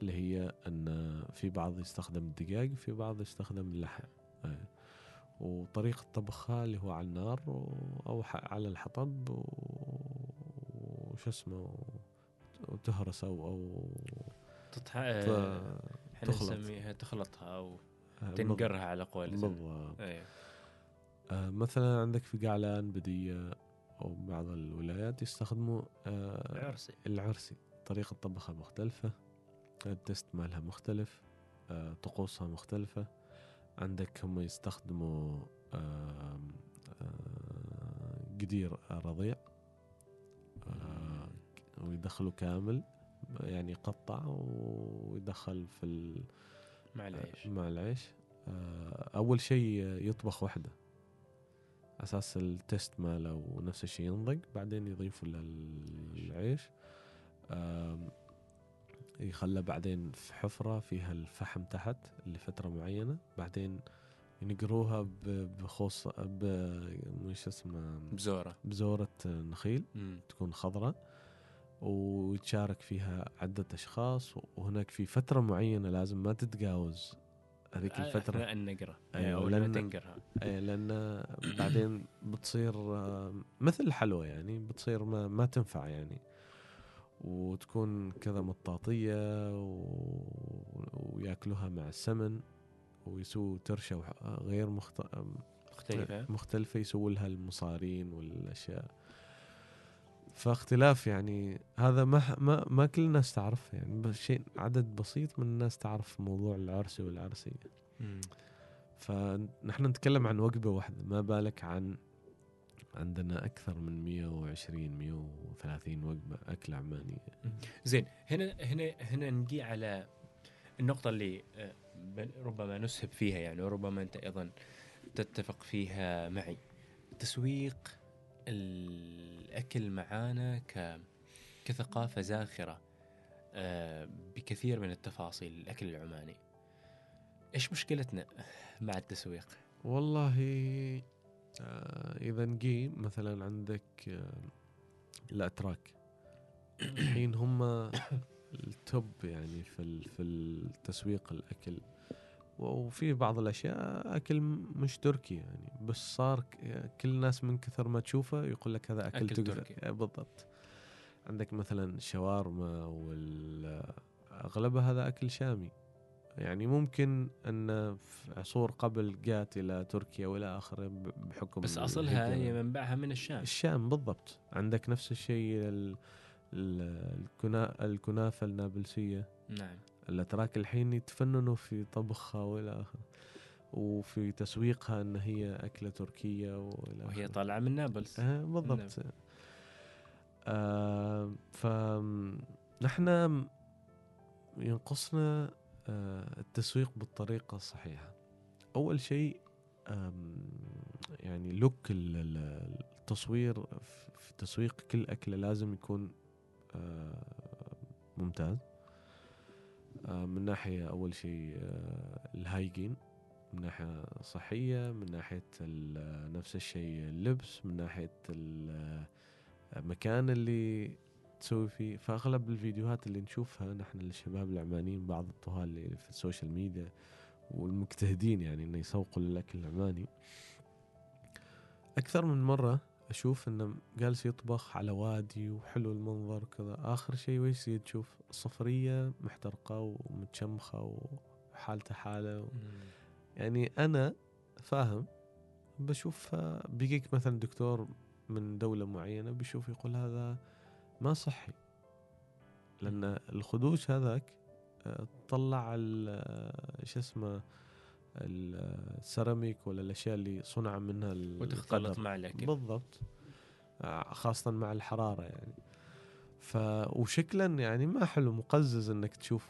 اللي هي أن في بعض يستخدم الدجاج في بعض يستخدم اللحم آه، وطريقة طبخها اللي هو على النار أو على الحطب و- وش اسمه وتهرس أو أو تطح... ت- إحنا. نسميها تخلطها أو آه، تنقرها على قول بالضبط. إيه. آه، مثلا عندك في قعلان بدية أو بعض الولايات يستخدموا آه، عرسي العرسي. طريقة طبخها مختلفة. التست مالها مختلف آه، طقوسها مختلفة. عندك هم يستخدموا آه، قدير رضيع آه، ويدخلوا كامل يعني يقطع ويدخل في ال- مع العيش. مع العيش. أول شيء يطبخ وحده. أساس التست ماله ونفس الشيء ينضج بعدين يضيفوا للعيش. يخلى بعدين في حفرة فيها الفحم تحت لفترة معينة. بعدين ينقروها بخوص ب مش اسمه بزورة. بزورة نخيل مم. تكون خضراء ويتشارك فيها عدة أشخاص. وهناك في فترة معينة لازم ما تتجاوز هذيك الفترة. اثناء النقره أيوة، لما لأن- تنقرها. إيه، لأن بعدين بتصير آه، مثل الحلوى يعني بتصير ما, ما تنفع يعني. وتكون كذا مطاطية و... وياكلوها مع السمن ويسووا ترشة غير مخت... مختلفة. مختلفة يسووا لها المصارين والأشياء. فاختلاف يعني هذا ما ما ما كل الناس تعرف يعني. بس شيء عدد بسيط من الناس تعرف موضوع العرسي والعرسية. فنحن نتكلم عن وجبة واحدة ما بالك عن عندنا أكثر من 120 130 وجبة أكل عمانية. زين هنا هنا هنا نجي على النقطة اللي آه، ربما نسهب فيها يعني وربما أنت أيضا تتفق فيها معي. تسويق الأكل معانا ك كثقافة زاخرة آه، بكثير من التفاصيل الأكل العماني. إيش مشكلتنا مع التسويق؟ والله آه، إذا نجي مثلا عندك آه، الأتراك الحين هم التوب يعني في في التسويق الأكل. وفي بعض الأشياء أكل مش تركي يعني بس صار كل الناس من كثر ما تشوفه يقول لك هذا أكل, أكل تركي. آه، بالضبط. عندك مثلا الشاورما والأغلبها هذا أكل شامي. يعني ممكن أن في عصور قبل جات إلى تركيا وإلى آخره بحكم بس أصلها. هي منبعها من الشام. الشام بالضبط. عندك نفس الشيء ال- ال- الكنا الكنافة النابلسية. نعم. الأتراك الحين يتفننوا في طبخها وإلى آخره وفي تسويقها أن هي أكلة تركية وإلى وهي. طالعة من نابلس. آه بالضبط. آه فنحن ينقصنا التسويق بالطريقة الصحيحة. أول شيء يعني look ال- ال- التصوير في- تسويق كل أكلة لازم يكون آه، ممتاز. آه، من ناحية أول شيء آه، ال hygiene من ناحية صحية من ناحية نفس الشيء اللبس من ناحية ال- المكان اللي تسوي فيه فأغلب الفيديوهات اللي نشوفها نحن الشباب العمانيين بعض الطهاة اللي في ال social media والمجتهدين يعني إنه يسوقوا للأكل العماني. أكثر من مرة أشوف إنه جالس يطبخ على وادي وحلو المنظر وكذا. آخر شيء ويش تشوف صفرية محترقة ومتشمخة وحالته حالة يعني أنا فاهم بشوف بيجيك مثلا دكتور من دولة معينة بيشوف يقول هذا ما صحي. لأن الخدوش هذاك آه، طلع ال- آه، شو اسمه السيراميك ولا الأشياء اللي صنع منها وتختلط. مع الأكل. بالضبط. آه، خاصة مع الحرارة يعني. ف وشكلا يعني ما حلو مقزز إنك تشوف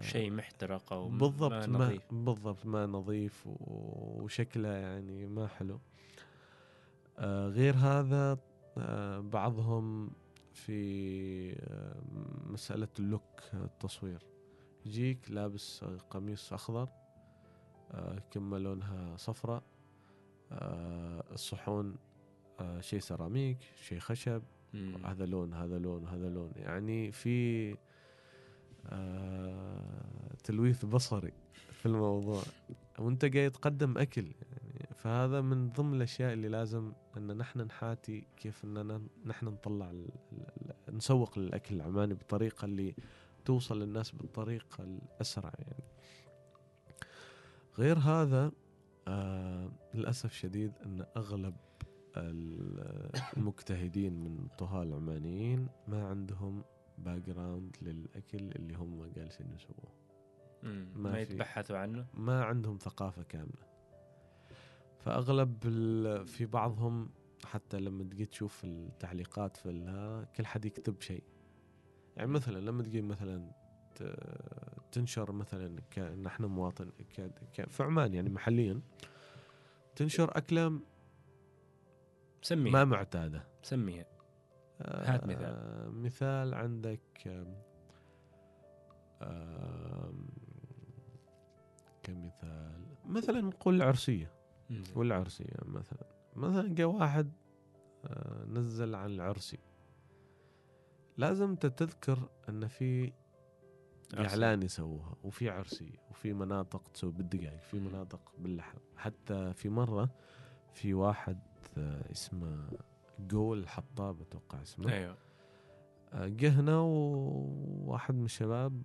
شيء محترق م- بالضبط ما ما نظيف. بالضبط ما نظيف وشكله يعني ما حلو. غير هذا بعضهم في آه مسألة اللوك التصوير. يجيك لابس قميص أخضر آه كمة لونها صفراء آه، الصحون شيء سيراميك شيء خشب. مم. هذا لون هذا لون هذا لون. يعني في تلويث بصري في الموضوع. وانت قاعد تقدم أكل. يعني فهذا من ضمن الأشياء اللي لازم أن نحن نحاتي كيف أننا نحن نطلع ال- ال- نسوق للأكل العماني بالطريقة اللي توصل للناس بالطريقة الأسرع يعني غير هذا آه للأسف شديد أن أغلب ال- المجتهدين من الطهاة العمانيين ما عندهم background للأكل اللي هم جالسين يسووه. ما ما. يتبحثوا عنه ما عندهم ثقافة كاملة فأغلب ال- في بعضهم حتى لما تجي تشوف التعليقات في كل حد يكتب شيء. يعني مثلا لما تجي مثلا تنشر مثلا ك- نحن مواطن ك- ك- في عمان يعني محليا تنشر أكلة سميها. ما معتادة. سميها. آه، هات مثال. مثال عندك كمثال مثلا نقول العرسية. مم. والعرسية مثلا مثلا جاء واحد آه، نزل عن العرسي لازم انت تذكر إن في عرسي. إعلان يسووها وفي عرسية وفي مناطق تسوي بالدقائق في. مناطق باللحم حتى في مرة في واحد آه، اسمه جول الحطاب أتوقع اسمه أيوه آه، جه هنا وواحد من الشباب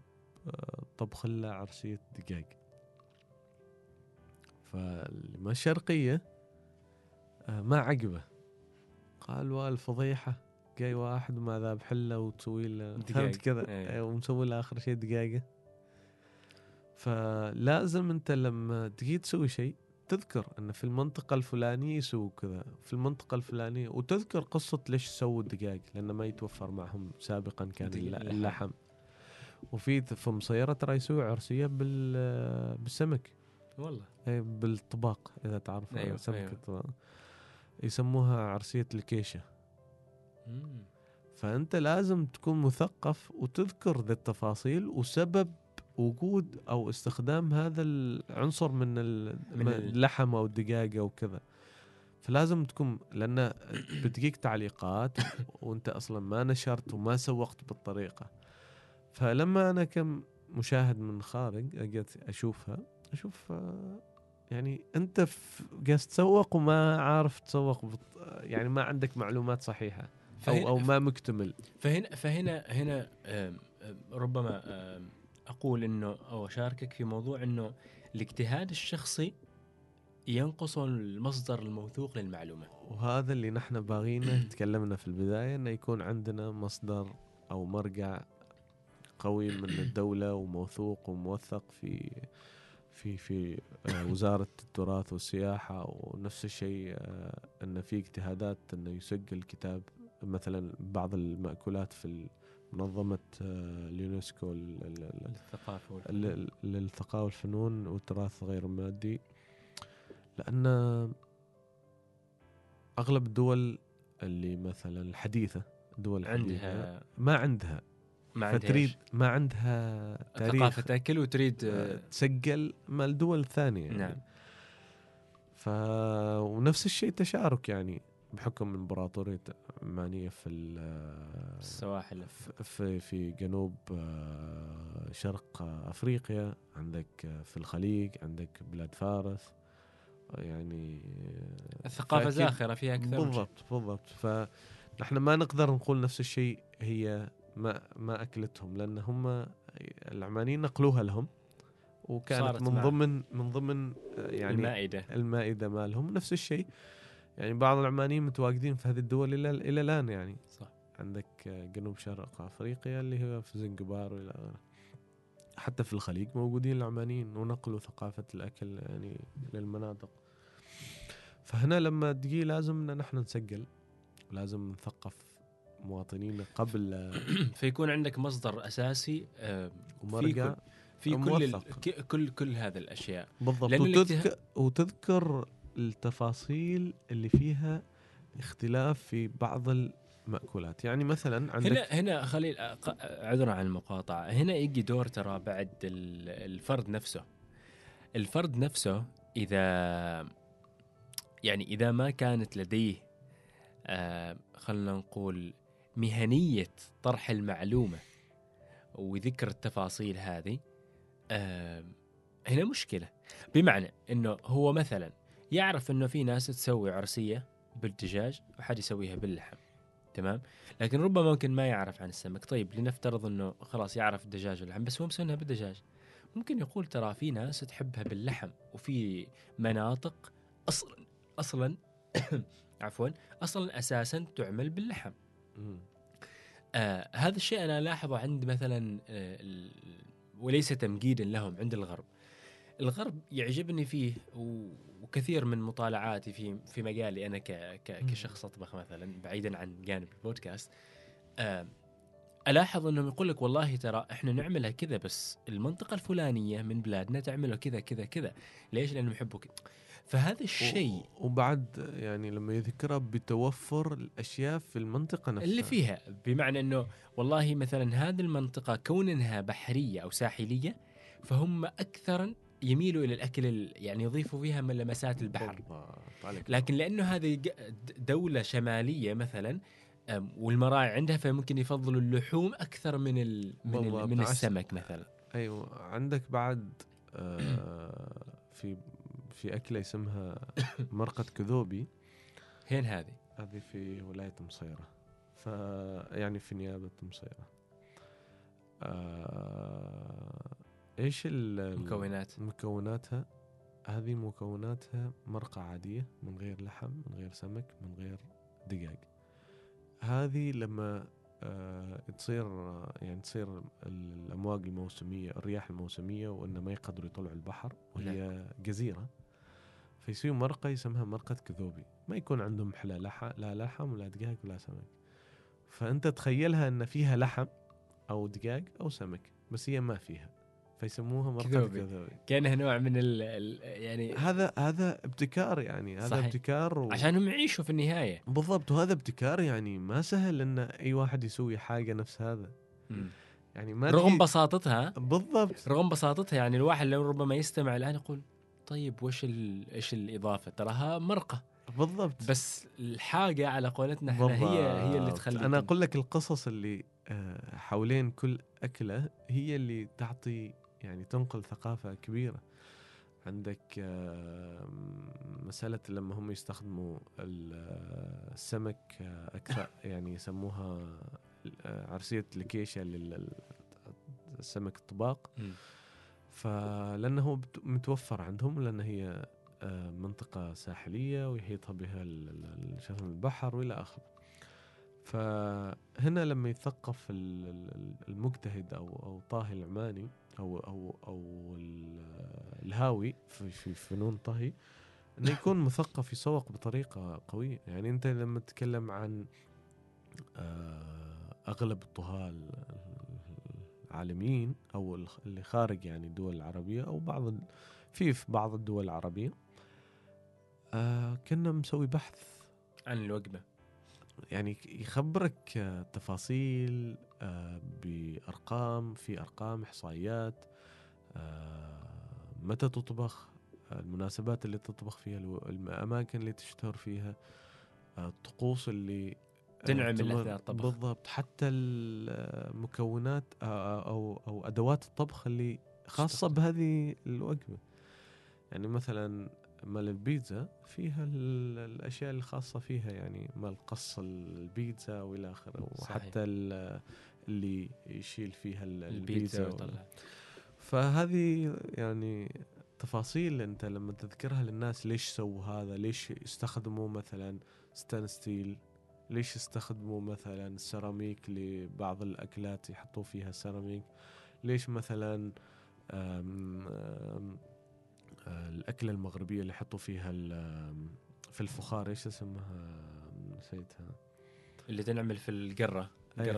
طبخ له عرسية دجاج فالما الشرقية آه، ما عجبه قال والفضيحة جاي واحد ما ذاب حلة وتسوي له. فهمت كذا أيوة. آه، ومسوي له آخر شيء دقاقة فلازم أنت لما تجي تسوي شيء تذكر أن في المنطقة الفلانية يسووا كذا في المنطقة الفلانية وتذكر قصة ليش سووا الدقاق لأنه ما يتوفر معهم سابقا كان اللحم. اللحم وفي في مصيرة ترى يسوي عرسية بال بالسمك والله. إيه، بالطباق إذا تعرف أيوة، سمك أيوة. الطباق. يسموها عرسية الكيشة. مم. فأنت لازم تكون مثقف وتذكر ذي التفاصيل وسبب وجود أو استخدام هذا العنصر من من ال- اللحم أو الدجاج أو كذا. فلازم تكون لأن بتجيك تعليقات وأنت أصلا ما نشرت وما سوقت بالطريقة. فلما أنا كم مشاهد من خارج أجت أشوفها أشوف آه، يعني أنت ف- قاعد تسوق وما عارف تسوق بط- يعني ما عندك معلومات صحيحة فهنا- أو أو ما مكتمل. فهنا فهنا هنا ربما أقول إنه أو أشاركك في موضوع إنه الاجتهاد الشخصي ينقص المصدر الموثوق للمعلومة. وهذا اللي نحن باغينه تكلمنا في البداية إنه يكون عندنا مصدر أو مرجع قوي من الدولة وموثوق وموثق في في في آه، وزارة التراث والسياحة ونفس الشيء آه، إن في اجتهادات إنه يسجل كتاب مثلا بعض المأكولات في منظمة آه، اليونسكو. ال- للثقافة والفنون. والتراث غير المادي لأن أغلب الدول اللي مثلا الحديثة الحديثة عندها. ما عندها. ما عندها فتريد؟ ما عندها تاريخ ثقافة تاكل وتريد آه، آه، تسجل مع الدول الثانية يعني. نعم. ف ونفس الشيء تشارك يعني بحكم الامبراطورية العمانية في ال- السواحل في في جنوب آه، شرق آه، أفريقيا عندك آه، في الخليج عندك بلاد فارس آه، يعني آه، الثقافة زاخرة فيها أكثر. بالضبط بالضبط فنحن ما نقدر نقول نفس الشيء هي ما ما أكلتهم لأن هم العمانيين نقلوها لهم وكانت من ضمن من ضمن آه، يعني المائدة. المائدة مالهم. نفس الشيء يعني بعض العمانيين متواجدين في هذه الدول إلى إلى الآن يعني. صح. عندك جنوب شرق أفريقيا اللي هو في زنجبار وإلى آخره. حتى في الخليج موجودين العمانيين ونقلوا ثقافة الأكل يعني للمناطق فهنا لما تجي لازم إن نحن نسجل لازم نثقف مواطنينا قبل فيكون عندك مصدر أساسي آه، ومرجع في كل كل كل هذه الأشياء. بالضبط. لأن وتذكر, وتذكر التفاصيل اللي فيها اختلاف في بعض المأكولات. يعني مثلا عندك هنا هنا خليل عذرا عن المقاطعة. هنا يجي دور ترى بعد ال- الفرد نفسه. الفرد نفسه اذا يعني إذا ما كانت لديه آه خلينا نقول مهنية طرح المعلومة وذكر التفاصيل هذه آه هنا مشكلة. بمعنى إنه هو مثلا يعرف إنه في ناس تسوي عرسية بالدجاج وحد يسويها باللحم تمام؟ لكن ربما ممكن ما يعرف عن السمك. طيب لنفترض إنه خلاص يعرف الدجاج واللحم بس هو مسوينها بالدجاج. ممكن يقول ترى في ناس تحبها باللحم وفي مناطق أصلا أصلا عفوا أصلا أساسا تعمل باللحم. آه هذا الشيء أنا الاحظه عند مثلا آه وليس تمجيدا لهم عند الغرب. الغرب يعجبني فيه وكثير من مطالعاتي في في مجالي أنا ك ك كشخص أطبخ مثلا بعيدا عن جانب البودكاست. آه ألاحظ أنهم يقول لك والله ترى إحنا نعملها كذا بس المنطقة الفلانية من بلادنا تعمله كذا كذا كذا. ليش؟ لأنهم يحبوا كذا فهذا الشيء وبعد يعني لما يذكرها بتوفر الأشياء في المنطقة نفسها. اللي فيها بمعنى إنه والله مثلا هذه المنطقة كون انها بحرية أو ساحلية فهم أكثر يميلوا إلى الأكل ال- يعني يضيفوا فيها من لمسات البحر. لكن لأنه هذه دولة شمالية مثلا والمراعي عندها فممكن يفضلوا اللحوم أكثر من ال من, ال. من السمك مثلا. أيوه عندك بعد آه في في أكلة اسمها مرقة كذوبي. هين هذه؟ هذه في ولاية مصيرة. ف يعني في نيابة مصيرة. آه إيش ال- ال- مكونات؟ مكوناتها؟ هذه مكوناتها مرقة عادية من غير لحم من غير سمك من غير دجاج هذه لما آه تصير يعني تصير الأمواج الموسمية الرياح الموسمية وإن ما يقدروا يطلعوا البحر وهي جزيرة. فيسوي مرقة يسمها مرقة كذوبي. ما يكون عندهم حلا لحم لا لحم ولا دجاج ولا سمك. فأنت تخيلها إن فيها لحم أو دجاج أو سمك بس هي ما فيها. فيسموها مرقة كذوبي. كذوبي. كأنها نوع من ال يعني هذا هذا ابتكار يعني. هذا صحيح. ابتكار و... عشانهم يعيشوا في النهاية. بالضبط. وهذا ابتكار يعني ما سهل إن أي واحد يسوي حاجة نفس هذا. مم. يعني ما رغم بساطتها بالضبط. رغم بساطتها يعني الواحد لو ربما يستمع الآن يقول طيب وش ال... إيش الإضافة؟ تراها مرقة. بالضبط. بس الحاجة على قولتنا إحنا هي هي اللي. تخلي أنا أقول لك القصص اللي آه، حوالين كل أكلة هي اللي تعطي يعني تنقل ثقافة كبيرة. عندك آه، مسألة لما هم يستخدموا آه، السمك أكثر يعني يسموها عرسية الكيشة للسمك الطباق. فلأنه متوفر عندهم لأن هي آه، منطقة ساحلية ويحيطها بها البحر وإلى آخره. فهنا لما يثقف ال- ال- المجتهد أو أو طاهي العماني أو أو أو ال- الهاوي في في فنون طهي إنه يكون مثقف يسوق بطريقة قوية. يعني أنت لما تتكلم عن آه، أغلب الطهاة العالميين أو الخ- اللي خارج يعني الدول العربية أو بعض في في بعض الدول العربية. آه كنا مسوي بحث. عن الوجبة. يعني يخبرك آه، تفاصيل آه، بأرقام في أرقام إحصائيات آه، متى تطبخ آه، المناسبات اللي تطبخ فيها الأماكن اللي تشتهر فيها آه، الطقوس اللي آه، تمر- أثناء الطبخ. بالضبط حتى المكونات آه، أو أو أدوات الطبخ اللي خاصة. بهذه الوجبة يعني مثلا مال البيتزا فيها ال- الأشياء الخاصه فيها يعني مال قص البيتزا وإلى آخره. وحتى ال- اللي يشيل فيها ال- البيتزا البيتزا فهذه يعني تفاصيل أنت لما تذكرها للناس ليش سووا هذا ليش استخدموا مثلا stainless steel ليش استخدموا مثلا سيراميك لبعض الأكلات يحطوا فيها سيراميك؟ ليش مثلا آم، آم، آه، الأكلة المغربية اللي يحطوا فيها في الفخار إيش اسمها؟ نسيتها. اللي تنعمل في في القرة،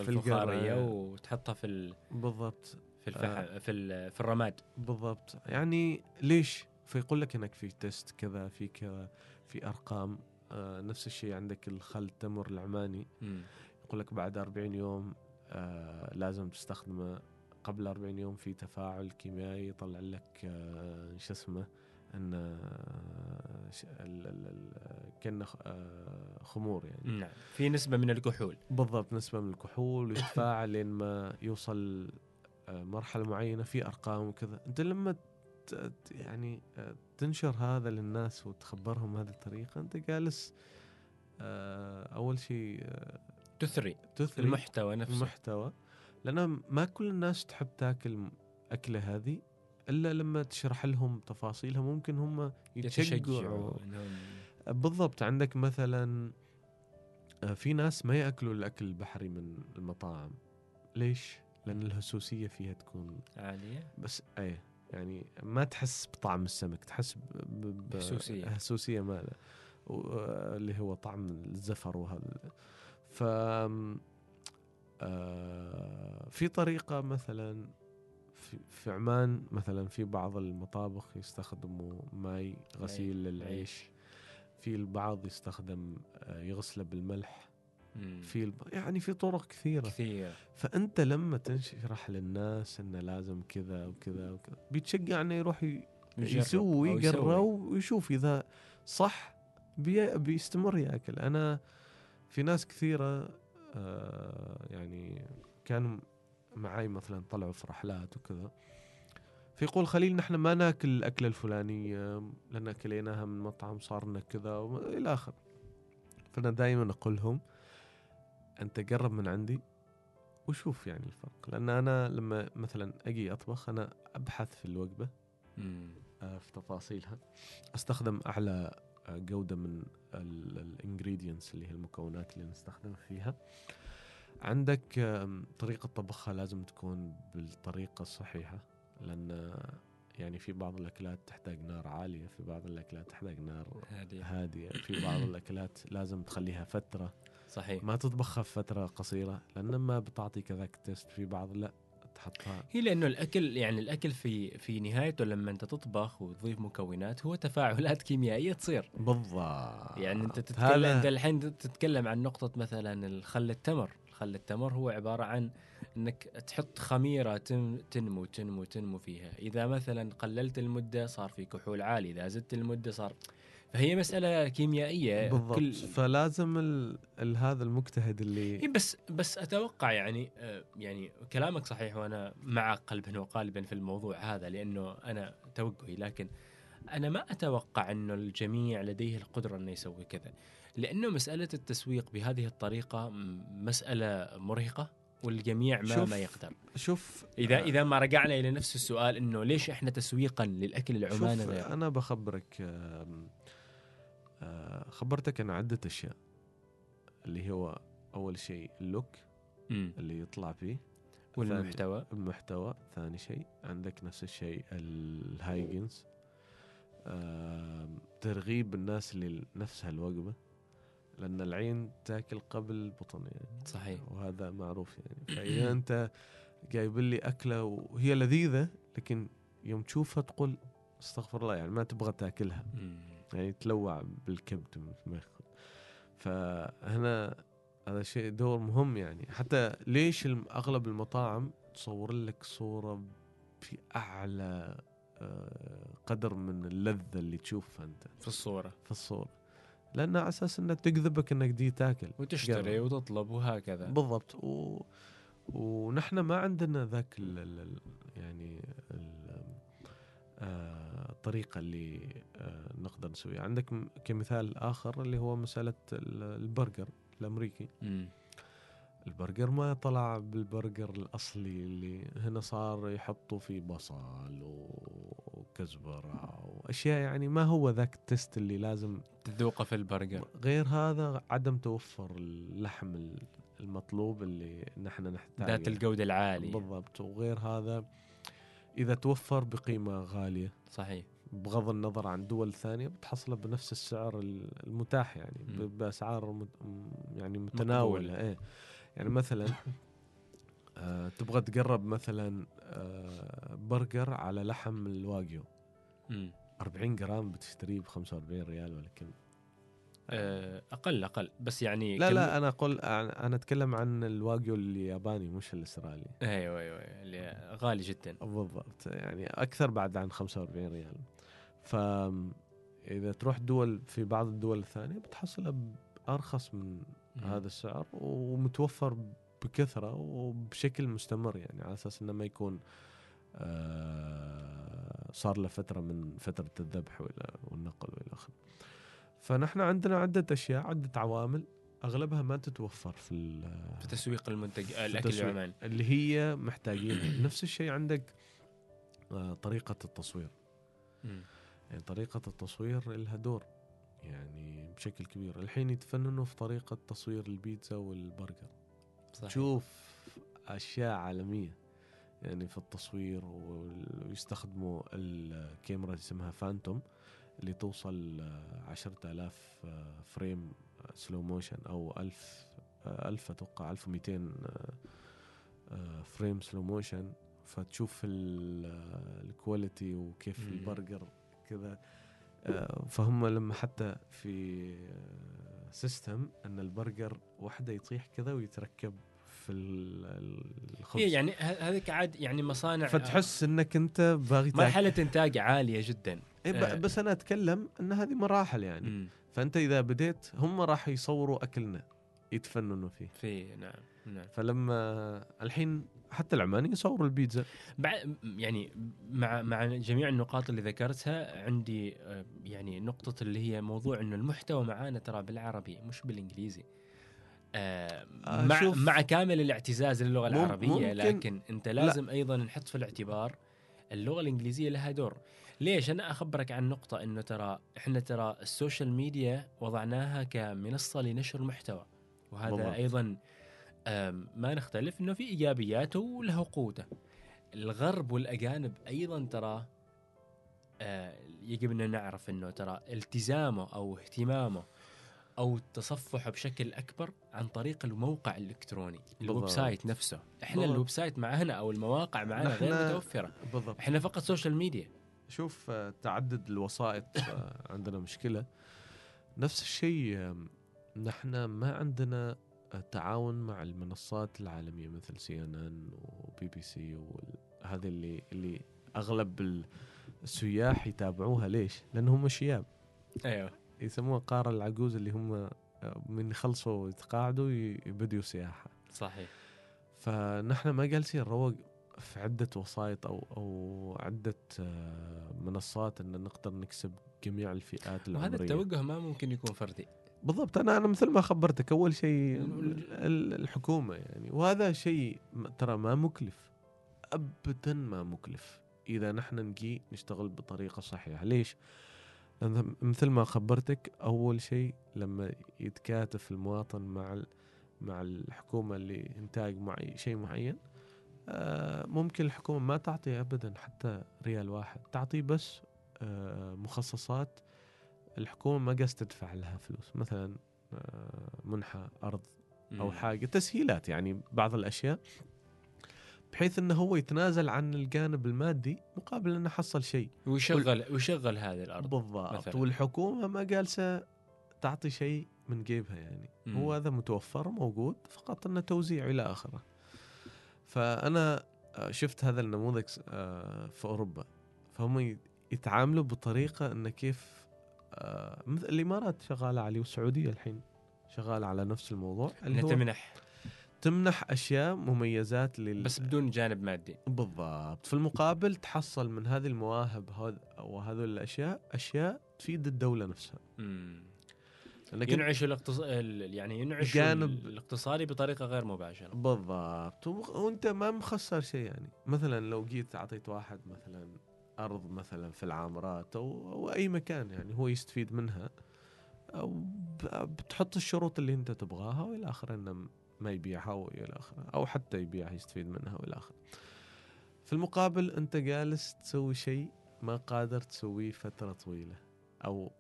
الفخارية أي. وتحطها في ال... بالضبط. في الفحم في ال... في الرماد. بالضبط. يعني ليش؟ فيقول لك إنك في تيست كذا في كذا في أرقام. آه نفس الشيء عندك الخل التمر العماني. مم. يقول لك بعد 40 يوم آه لازم تستخدمه. قبل 40 يوم في تفاعل كيميائي يطلع لك آه شو اسمه إن آه، خمور يعني. نعم. في نسبة من الكحول. بالضبط نسبة من الكحول ويتفاعل لين ما يوصل مرحلة معينة في أرقام وكذا. أنت لما يعني آه، تنشر هذا للناس وتخبرهم هذه الطريقة أنت جالس آه، أول شيء آه، تثري تثري المحتوى نفسه. المحتوى لأن ما كل الناس تحب تاكل أكلة هذه إلا لما تشرح لهم تفاصيلها ممكن هم يتشجعوا. بالضبط عندك مثلا في ناس ما يأكلوا الأكل البحري من المطاعم. ليش؟ لأن الهسوسية فيها تكون عالية. بس إيه. يعني ما تحس بطعم السمك تحس ب- ب- ب- هسوسية. هسوسيه ماله آه، اللي هو طعم الزفر وهذا ف آه، في طريقة مثلا في, في عمان مثلا في بعض المطابخ يستخدموا ماي غسيل. للعيش في البعض يستخدم آه، يغسله بالملح. في الب... يعني في طرق كثيرة. كثير. فأنت لما تشرح للناس إنه لازم كذا وكذا وكذا بيتشجع انه يروح ي- يسوي يقرا ويشوف إذا صح بي... بيستمر يأكل. أنا في ناس كثيرة آه يعني كانوا معي مثلا طلعوا في رحلات وكذا. فيقول خليل نحن ما ناكل الأكلة الفلانية لأن كليناها من مطعم صار لنا كذا والى اخره فأنا دائما أقول لهم انت قرب من عندي وشوف يعني الفرق. لأن أنا لما مثلا أجي أطبخ أنا أبحث في الوجبة مم. آه، في تفاصيلها. أستخدم أعلى آه، جودة من ال ingredients اللي هي المكونات اللي نستخدم فيها. عندك آم، طريقة طبخها لازم تكون بالطريقة الصحيحة لأن آه، يعني في بعض الأكلات تحتاج نار عالية في بعض الأكلات تحتاج نار هذه هادية في بعض الأكلات لازم تخليها فترة. صحيح. ما تطبخها في فترة قصيرة لأن ما بتعطيك ذاك ال taste في بعض لا تحطها. هي لأنه الأكل يعني الأكل في في نهايته لما أنت تطبخ وتضيف مكونات هو تفاعلات كيميائية تصير. بالضبط. يعني أنت تتكلم أنت الحين تتكلم عن نقطة مثلا الخل التمر. خل التمر هو عبارة عن إنك تحط خميرة تم تنمو تنمو تنمو فيها. إذا مثلا قللت المدة صار في كحول عالي إذا زدت المدة صار فهي مسألة كيميائية. بالضبط. كل فلازم ال... ال... هذا المجتهد إيه اللي بس بس أتوقع يعني آه، يعني كلامك صحيح وأنا مع قلبا وقالبا في الموضوع هذا لأنه أنا توجهي لكن أنا ما أتوقع إنه الجميع لديه القدرة إنه يسوي كذا. لأنه مسألة التسويق بهذه الطريقة مسألة مرهقة والجميع ما شوف، ما يقدر. شوف إذا آه، إذا ما رجعنا إلى نفس السؤال إنه ليش إحنا تسويقا للأكل العماني شوف أنا بخبرك خبرتك عن عدة أشياء. اللي هو أول شيء ال look مم. اللي يطلع فيه. والمحتوى. المحتوى. ثاني شيء عندك نفس الشيء الهايجنز. ترغيب الناس لنفس هالوجبة لأن العين تاكل قبل البطن يعني. صحيح. وهذا معروف يعني. فإذا أنت جايب لي أكلة وهي لذيذة لكن يوم تشوفها تقول أستغفر الله يعني ما تبغى تاكلها. مم. يعني تلوع بالكبد ما فهنا هذا شيء دور مهم يعني. حتى ليش أغلب المطاعم تصور لك صورة في أعلى آه، قدر من اللذة اللي تشوفها أنت. في الصورة. في الصورة. لأنه على أساس إنها تجذبك إنك دي تاكل. وتشتري قرب. وتطلب وهكذا. بالضبط. و... ونحن ما عندنا ذاك. ال... يعني ال... آه، الطريقة اللي آه، نقدر نسويها. عندك م- كمثال آخر اللي هو ال- البرجر الأمريكي. مم. البرجر ما طلع بالبرجر الأصلي اللي هنا صار يحطوا فيه بصل وكزبرة وأشياء يعني ما هو ذاك ال taste اللي لازم تذوقه في البرجر. غير هذا عدم توفر اللحم ال- المطلوب اللي نحن نحتاجه. ذات الجودة العالية. بالضبط. وغير هذا إذا توفر بقيمة غالية. صحيح. بغض النظر عن دول ثانية بتحصله بنفس السعر ال- المتاح يعني مم. بأسعار مت- م- يعني متناولة. إيه. يعني مثلا آه تبغى تقرب مثلا آه برجر على لحم الواجيو. مم. 40 جرام بتشتريه ب 45 ريال ولا كم. أقل أقل. بس يعني لا كم- لا أنا أقول أنا أتكلم عن الواجيو الياباني مش الإسرائيلي. أيوه أيوه اللي غالي جدا. بالضبط. يعني أكثر بعد عن 45 ريال. فاذا تروح دول في بعض الدول الثانية بتحصلها بأرخص من هذا السعر ومتوفر بكثرة وبشكل مستمر. يعني على أساس إنه ما يكون آه، صار له فترة من فترة الذبح والنقل وإلى آخره. فنحن عندنا عدة أشياء عدة عوامل أغلبها ما تتوفر في في تسويق المنتج الأكل العماني. اللي هي محتاجينها. نفس الشيء عندك آه، طريقة التصوير. يعني طريقة التصوير لها دور يعني بشكل كبير. الحين يتفننوا في طريقة تصوير البيتزا والبرجر. صحيح. تشوف أشياء عالمية. يعني في التصوير ويستخدموا الكاميرا اسمها فانتوم. اللي توصل عشرة آلاف frame slow motion أو ألف ألف أتوقع ألف ومئتين frame slow motion فتشوف ال quality وكيف البرجر كذا. فهم لما حتى في system أن البرجر واحدة يطيح كذا ويتركب في الخبز. إيه يعني هذيك عاد يعني مصانع فتحس إنك أنت باغي مرحلة إنتاج عالية جدا. إيه آه. بس أنا أتكلم إن هذه مراحل يعني. م. فأنت إذا بديت هم راح يصوروا أكلنا يتفننوا فيه. فيه نعم نعم. فلما الحين حتى العماني يصوروا البيتزا. يعني مع مع جميع النقاط اللي ذكرتها عندي آه، يعني نقطة اللي هي موضوع إنه المحتوى معانا ترى بالعربي مش بالإنجليزي. آه مع مع كامل الاعتزاز للغة العربية ممكن. لكن أنت لازم لا. أيضا نحط في الاعتبار اللغة الإنجليزية لها دور. ليش؟ أنا أخبرك عن نقطة إنه ترى إحنا ترى ال social media وضعناها كمنصة لنشر المحتوى. وهذا بالضبط. أيضا ما نختلف إنه في إيجابياته وله قوته. الغرب والأجانب أيضا ترى آه، يجب أن نعرف إنه ترى التزامه أو اهتمامه أو تصفحه بشكل أكبر عن طريق الموقع الإلكتروني ال website نفسه. إحنا ال website معنا أو المواقع معنا غير متوفرة. بالضبط. إحنا فقط social media. شوف آه، تعدد الوسائط آه، عندنا مشكلة. نفس الشيء نحن ما عندنا تعاون مع المنصات العالمية مثل CNN و BBC وهذه اللي اللي أغلب السياح يتابعوها. ليش؟ لأنهم شياب. أيوه. يسموها قارة العجوز اللي هم من يخلصوا يتقاعدوا يبدوا سياحة. صحيح. فنحن ما جالسين نروج في عدة وسائط أو أو عدة آه، منصات أن نقدر نكسب جميع الفئات العمرية. وهذا التوجه ما ممكن يكون فردي. بالضبط. أنا أنا مثل ما خبرتك أول شيء الحكومة يعني. وهذا شيء ترى ما مكلف ابدا ما مكلف. إذا نحن نجي نشتغل بطريقة صحيحة. ليش؟ مثل ما خبرتك أول شيء لما يتكاتف المواطن مع مع الحكومة لانتاج معي شيء معين ممكن الحكومة ما تعطي ابدا حتى ريال واحد تعطي بس آه، مخصصات الحكومة ما قاس تدفع لها فلوس مثلا آه، منحى أرض أو حاجة تسهيلات يعني بعض الأشياء بحيث إنه هو يتنازل عن الجانب المادي مقابل إنه حصل شيء. ويشغل ويشغل هذه الأرض بالضبط. مثلاً. والحكومة ما جالسة تعطي شيء من جيبها يعني. مم. هو هذا متوفر موجود فقط إنه توزيع إلى آخره. فأنا آه، شفت هذا النموذج آه، في أوروبا. فهم يتعاملوا بطريقة انه كيف آه، مثل الإمارات شغالة عليه والسعودية الحين شغالة على نفس الموضوع اللي هو تمنح. تمنح أشياء مميزات لل بس بدون جانب مادي. بالضبط. في المقابل تحصل من هذه المواهب وهذول الأشياء أشياء تفيد الدولة نفسها. امم ينعش الاقتص... يعني ينعش الجانب الاقتصادي بطريقة غير مباشرة. بالضبط. وانت ما مخسر شيء يعني. مثلا لو جيت أعطيت واحد مثلا أرض مثلا في العامرات أو, أو أي مكان يعني هو يستفيد منها أو بتحط الشروط اللي انت تبغاها وإلى اخره إنه ما يبيعها وإلى اخره أو حتى يبيعها يستفيد منها وإلى اخره في المقابل أنت جالس تسوي شيء ما قادر تسويه فترة طويلة أو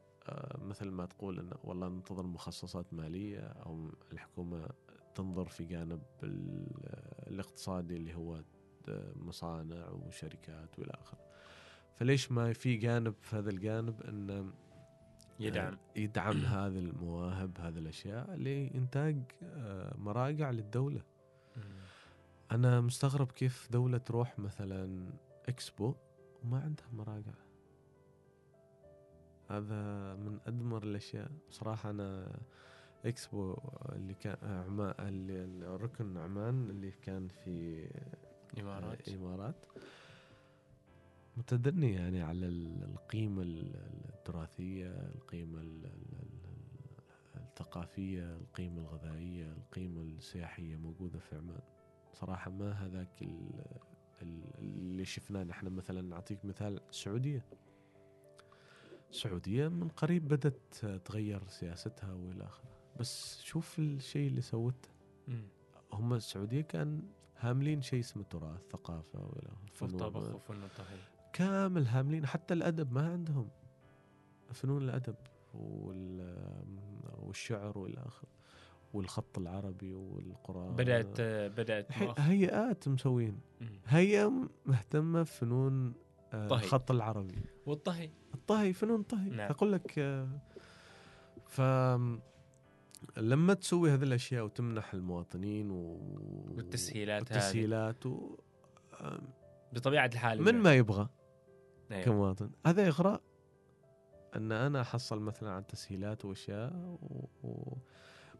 مثل ما تقول انه والله ننتظر مخصصات مالية أو الحكومة تنظر في جانب الاقتصادي اللي هو مصانع وشركات وإلى آخره. فليش ما في جانب في هذا الجانب انه يدعم. يدعم هذه المواهب هذه الأشياء لإنتاج آه، مراجع للدولة. أنا مستغرب كيف دولة تروح مثلا إكسبو وما عندها مراجع. هذا من أدمر الأشياء. صراحة أنا إكسبو اللي كان عمان اللي ركن عمان اللي كان في إمارات. الامارات متدني يعني على ال- القيمة ال- التراثية القيمة ال- ال- ال- الثقافية القيمة الغذائية القيمة السياحية موجودة في عمان. صراحة ما هذاك ال- ال- اللي شفناه. نحن مثلا نعطيك مثال السعودية. السعودية من قريب بدأت تغير سياستها وإلى آخره. بس شوف الشيء اللي سوته. هم السعودية كان هاملين شيء اسمه تراث ثقافة وإلى آخره، وفن الطهي كامل هاملين حتى الأدب ما عندهم. فنون الأدب وال والشعر وإلى آخره والخط العربي والقرآن. بدأت بدأت هيئات مسوين. هيئة مهتمة بفنون آه، طهي. الخط العربي. والطهي. الطهي فنون طهي. نعم. أقول لك آه، ف لما تسوي هذه الأشياء وتمنح المواطنين و... والتسهيلات هذه. والتسهيلات و... آه، بطبيعة الحال من ما يبغى أيوة. كمواطن. هذا إغراء أن أنا أحصل مثلا على تسهيلات وأشياء و... و...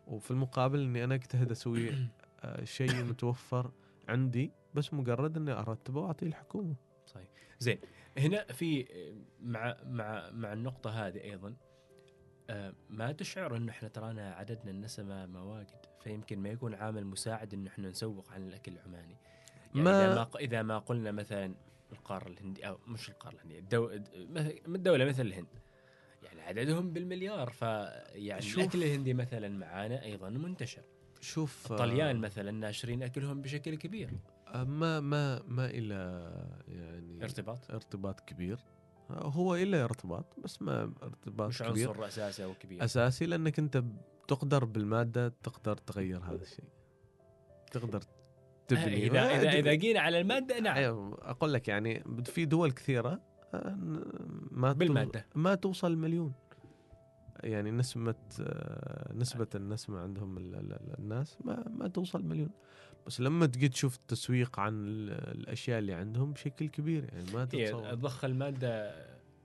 وفي المقابل إني أنا أجتهد أسوي شيء متوفر عندي بس مجرد إني أرتبه وأعطيه الحكومة صحيح. زين هنا في مع مع مع النقطة هذه أيضا آه، ما تشعر انه إحنا ترانا عددنا النسمة ما واجد؟ فيمكن ما يكون عامل مساعد انه إحنا نسوق عن الأكل العماني. يعني ما- إذا ما ق- إذا ما قلنا مثلا القارة الهندية أو مش القارة الهندية الدو... مثل الهند. يعني عددهم بالمليار فيعني شوف. الأكل الهندي مثلا معانا أيضا منتشر. شوف آه، الطليان مثلا ناشرين أكلهم بشكل كبير. ما ما ما إلى يعني ارتباط. ارتباط كبير. هو إلى ارتباط بس ما ارتباط مش كبير. عنصر أساسي أو كبير. أساسي لأنك أنت تقدر بالمادة تقدر تغير هذا الشيء. تقدر تبني. اذا اذا ما- إذا جينا على المادة نعم. أيوة، أقول لك يعني في دول كثيرة آه، ما بالمادة. ما توصل مليون. يعني نسبة آه، نسبة النسمة عندهم ال- ال- ال- الناس ما ما توصل مليون. بس لما تجي تشوف التسويق عن ال- الأشياء اللي عندهم بشكل كبير يعني ما هي تتصور. ضخ المادة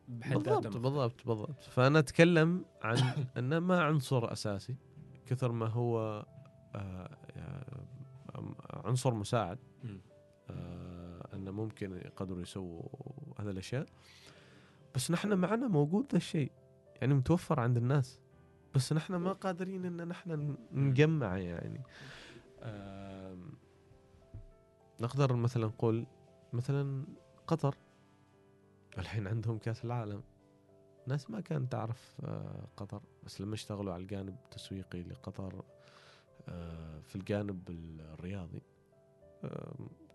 بحد بالضبط بالضبط بالضبط. فأنا أتكلم عن أنه ما عنصر أساسي كثر ما هو آه، آه، عنصر مساعد. آه، أنه ممكن يقدروا يسووا هذه الأشياء. بس نحن معنا موجود ذا الشيء يعني متوفر عند الناس. بس نحن ما قادرين إن نحن نجمع يعني. نقدر مثلا نقول مثلا قطر. الحين عندهم كأس العالم. ناس ما كانت تعرف آه، قطر بس لما اشتغلوا على الجانب التسويقي لقطر آه، في الجانب الرياضي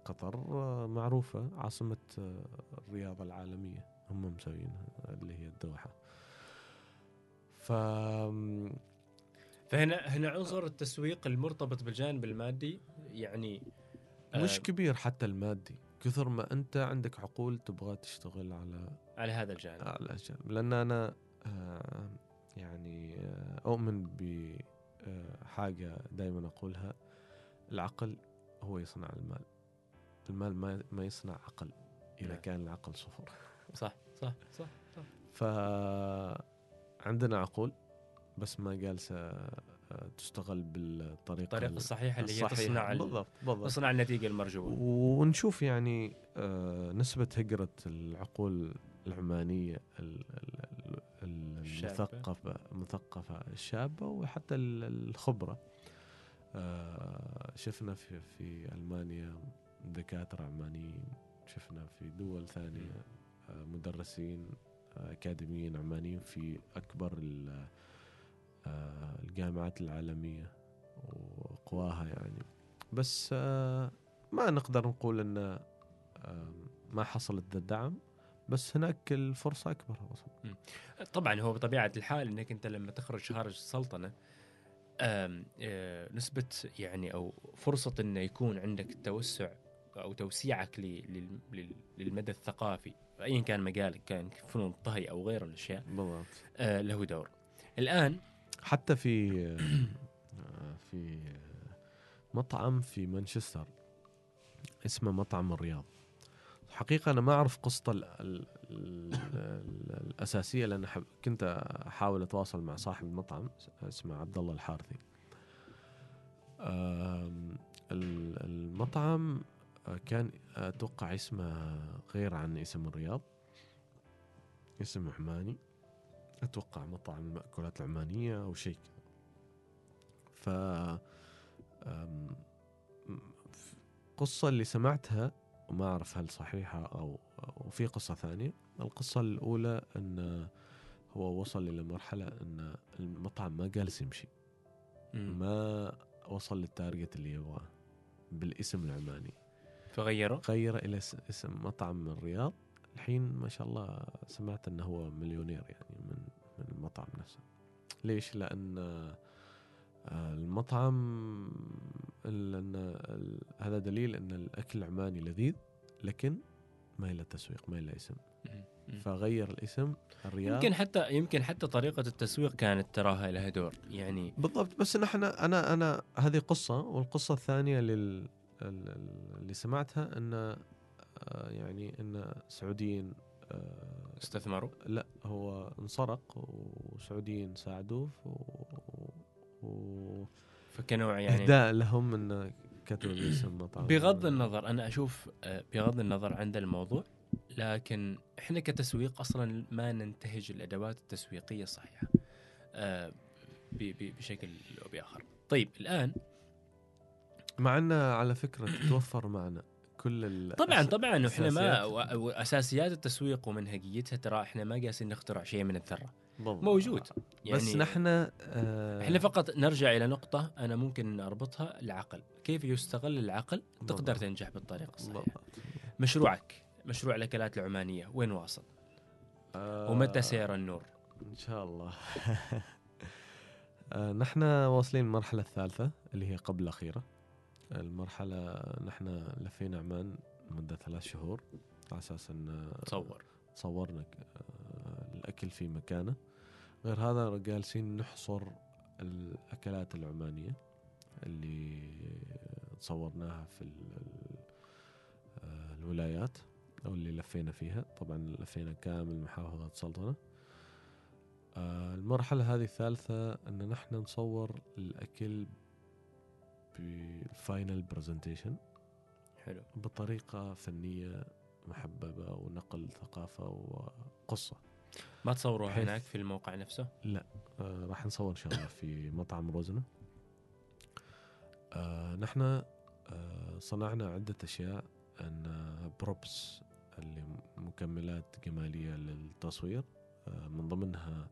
قطر آه، معروفة عاصمة الرياضة العالمية هم مسوينها اللي هي الدوحة. ف فهنا هنا عنصر التسويق المرتبط بالجانب المادي يعني آه، مش كبير حتى المادي كثر ما أنت عندك عقول تبغى تشتغل على على هذا الجانب. على الجانب لأن أنا آه، يعني آه، أؤمن بحاجه دائما أقولها العقل هو يصنع المال المال ما ما يصنع عقل إذا نعم. كان العقل صفر. صح صح صح صح. فعندنا عقول بس ما جالسة آه، تشتغل بالطريقة الطريقة الصحيحة اللي هي الصحيحة. تصنع ال- بالضبط بالضبط تصنع النتيجة المرجوة ونشوف يعني آه، نسبة هجرة العقول العمانية ال- ال- ال- الشابة. المثقفة المثقفة الشابة وحتى ال- الخبرة آه، شفنا في في ألمانيا دكاترة عمانيين شفنا في دول ثانية آه، مدرسين أكاديميين عمانيين في آه، الجامعات العالمية وقواها يعني. بس آه، ما نقدر نقول إن آم، ما حصلت ذا الدعم بس هناك الفرصة أكبر أصلاً. طبعا هو بطبيعة الحال إنك أنت لما تخرج خارج آه، نسبة يعني أو فرصة انه يكون عندك توسع أو توسيعك للمدى الثقافي ايا كان مجالك كان فنون الطهي أو غير الأشياء بالضبط. آه، له دور. الآن حتى في آه، في آه، مطعم في مانشستر اسمه مطعم الرياض. حقيقة أنا ما أعرف قصته ال ال ال ال الأساسية لأن كنت أحاول أتواصل مع صاحب المطعم اسمه عبد الله الحارثي. المطعم آه، كان أتوقع اسمه غير عن اسم الرياض اسم عماني أتوقع مطعم المأكولات العمانية أو شيء. ف آم، ف- قصة اللي سمعتها وما أعرف هل صحيحة أو أو في قصة ثانية. القصة الأولى أن هو وصل إلى مرحلة أن المطعم ما جالس يمشي. ما وصل للتارجت اللي يبغاه بالاسم العماني. فغيروا غير إلى اس- اسم مطعم من الرياض. الحين ما شاء الله سمعت أنه هو مليونير يعني من المطعم نفسه ليش؟ لأن آه، المطعم ال- أن ال- هذا دليل أن الأكل العماني لذيذ لكن ما له تسويق ما له اسم. فغير الاسم الرياض يمكن حتى يمكن حتى طريقة التسويق كانت تراها لها دور يعني بالضبط بس نحن أنا أنا هذه قصة والقصة الثانية لل ال- ال- اللي سمعتها إن آه، يعني إن سعوديين آه، استثمروا؟ لا هو انسرق وسعوديين ساعدوه و- و- فكنوع يعني إهداء لهم انه كتبوا باسم مطعم. بغض النظر أنا أشوف آه، بغض النظر عند الموضوع لكن إحنا كتسويق أصلا ما ننتهج الأدوات التسويقية الصحيحة آه، بشكل أو بآخر. طيب الآن مع انه على فكرة تتوفر معنا. كل ال- طبعا طبعا إحنا ما واساسيات التسويق ومنهجيتها ترى إحنا ما جالسين نخترع شيء من الذره بالضبط. موجود. يعني بس نحن آه إحنا فقط نرجع إلى نقطة أنا ممكن أربطها العقل. كيف يستغل العقل؟ تقدر بالضبط. تنجح بالطريقة الصحيحة. بالضبط. مشروعك مشروع الأكلات العمانية وين واصل؟ آه، ومتى سيرى النور؟ إن شاء الله. آه، نحن واصلين المرحلة الثالثة اللي هي قبل الأخيرة. المرحلة نحن لفينا عمان مدة ثلاث شهور على أساس أن تصور. صورنا الأكل في مكانه. غير هذا جالسين نحصر الأكلات العمانية اللي صورناها في ال- ال- الولايات أو اللي لفينا فيها. طبعا لفينا كامل محافظة سلطنة. آه، المرحلة هذه الثالثة أن نحن نصور الأكل بال final presentation حلو. بطريقة فنية محببة ونقل ثقافة وقصة. ما تصوروا هناك في الموقع نفسه؟ آه، راح نصور إن شاء الله في مطعم روزنا. آه، نحن آه، صنعنا عدة أشياء أن props اللي مكملات جمالية للتصوير. آه، من ضمنها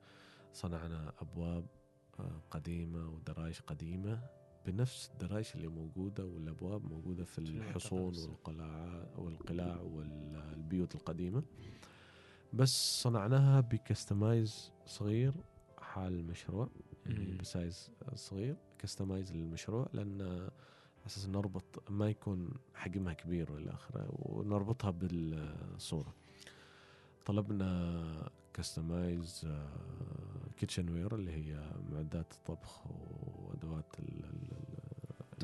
صنعنا أبواب آه، قديمة ودرايش قديمة. بنفس الدرايش اللي موجودة والأبواب موجودة في الحصون. والقلاع والقلاع والبيوت القديمة بس صنعناها ب customize صغير حال المشروع يعني. ب size صغير customize للمشروع لأن على أساس نربط ما يكون حجمها كبير والى آخره ونربطها بالصورة طلبنا customize kitchenware اللي هي معدات الطبخ وأدوات ال- ال-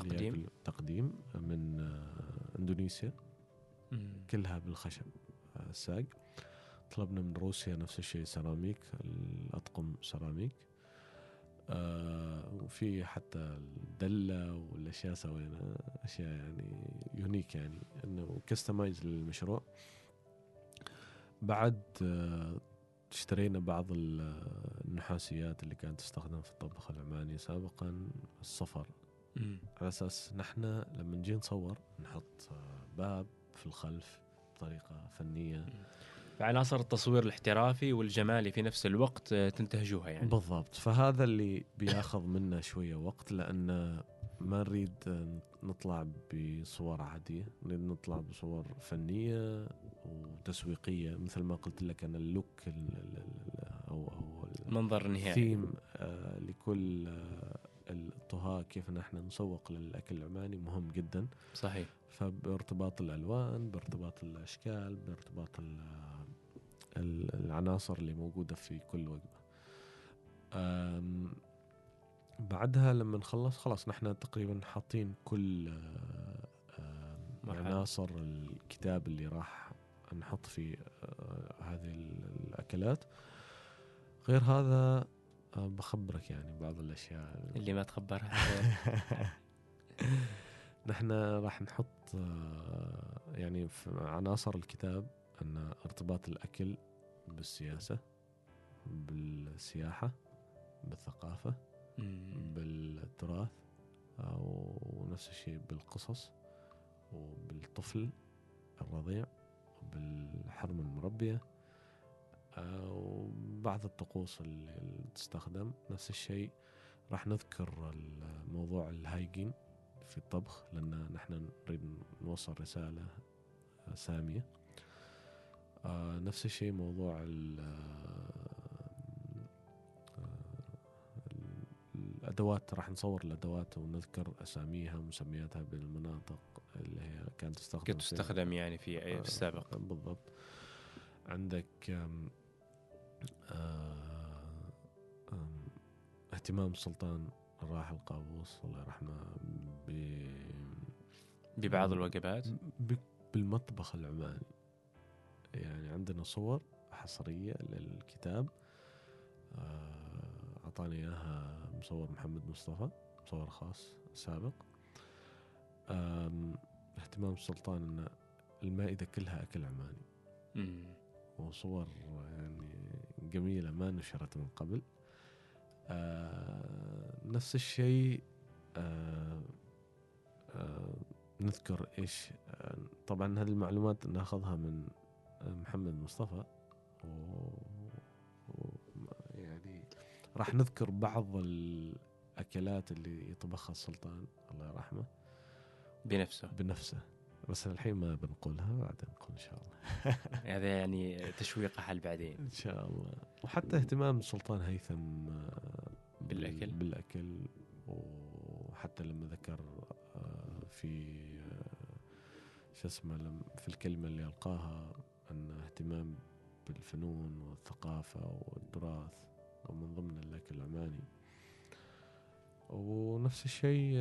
ال- اللي هي تقديم. بالتقديم من آه، إندونيسيا. كلها بالخشب آه، ساق. طلبنا من روسيا نفس الشيء سيراميك الأطقم سيراميك. آه وفي حتى الدلة والأشياء سوينا أشياء يعني unique يعني إنه customize للمشروع. بعد آه اشترينا بعض ال- النحاسيات اللي كانت تستخدم في الطبخ العماني سابقا الصفر. مم. على أساس نحن لما نجي نصور نحط باب في الخلف بطريقة فنية. فعناصر التصوير الاحترافي والجمالي في نفس الوقت آه، تنتهجوها يعني. بالضبط. فهذا اللي بياخذ منا شوية وقت لأن ما نريد نطلع بصور عادية نريد نطلع بصور فنية وتسويقية مثل ما قلت لك أنا اللوك ال- ال- ال- أو أو المنظر النهائي. الثيم آه، لكل آه، الطهاة كيف نحن نسوق للأكل العماني مهم جدا. صحيح. فبارتباط الألوان بارتباط الأشكال بارتباط ال- ال- العناصر اللي موجودة في كل وجبة. بعدها لما نخلص خلاص نحن تقريبا حاطين كل آه،. عناصر الكتاب اللي راح نحط فيه آه، هذه ال- الأكلات. غير هذا آه، بخبرك يعني بعض الأشياء. اللي ما تخبرها. نحن راح نحط آه، يعني في عناصر الكتاب أن ارتباط الأكل بالسياسة بالسياحة بالثقافة. بالتراث ونفس الشيء بالقصص وبالطفل الرضيع. وبالحرم المربية آه، وبعض الطقوس اللي تستخدم نفس الشيء. راح نذكر موضوع الهايجين في الطبخ لأن نحن نريد نوصل رسالة سامية. آه، نفس الشيء موضوع ال- آه، الأدوات. راح نصور الأدوات ونذكر أساميها ومسمياتها بالمناطق اللي هي كانت تستخدم في- تستخدم يعني في في السابق. آه، بالضبط. عندك آه، اهتمام السلطان الراحل قابوس الله يرحمه ب- ببعض الوجبات؟ بالمطبخ العماني. يعني عندنا صور حصرية للكتاب. آه، أعطاني إياها مصور محمد مصطفى مصور خاص سابق. اهتمام السلطان أن المائدة كلها أكل عماني. مم. وصور يعني جميلة ما نشرت من قبل. آه نفس الشيء آه آه نذكر إيش آه طبعا هذه المعلومات ناخذها من محمد مصطفى. و... و... يعني راح نذكر بعض الأكلات اللي يطبخها السلطان الله يرحمه. بنفسه. بنفسه. بس الحين ما بنقولها بعدين نقول إن شاء الله. هذا يعني تشويق حل بعدين. إن شاء الله. وحتى اهتمام السلطان هيثم آه، بالأكل. بال- بالأكل. وحتى لما ذكر آه، في آه، شو اسمه في الكلمة اللي ألقاها أن اهتمام بالفنون والثقافة والتراث ومن ضمن الأكل العماني. ونفس الشيء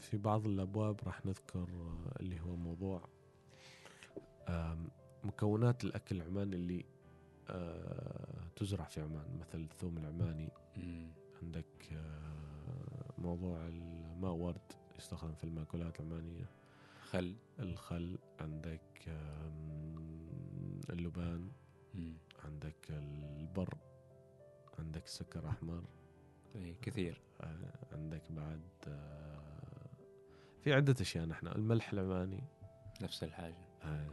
في بعض الأبواب راح نذكر آه، اللي هو موضوع مكونات الأكل العماني اللي آه، تزرع في عمان. مثل الثوم العماني. عندك آه، موضوع الماء ورد يستخدم في المأكولات العمانية. خل. الخل. عندك اللبان. مم. عندك البر. عندك السكر أحمر. إيه، كثير. آه، عندك بعد آه، في عدة أشياء نحن الملح العماني. نفس الحاجة. آه،.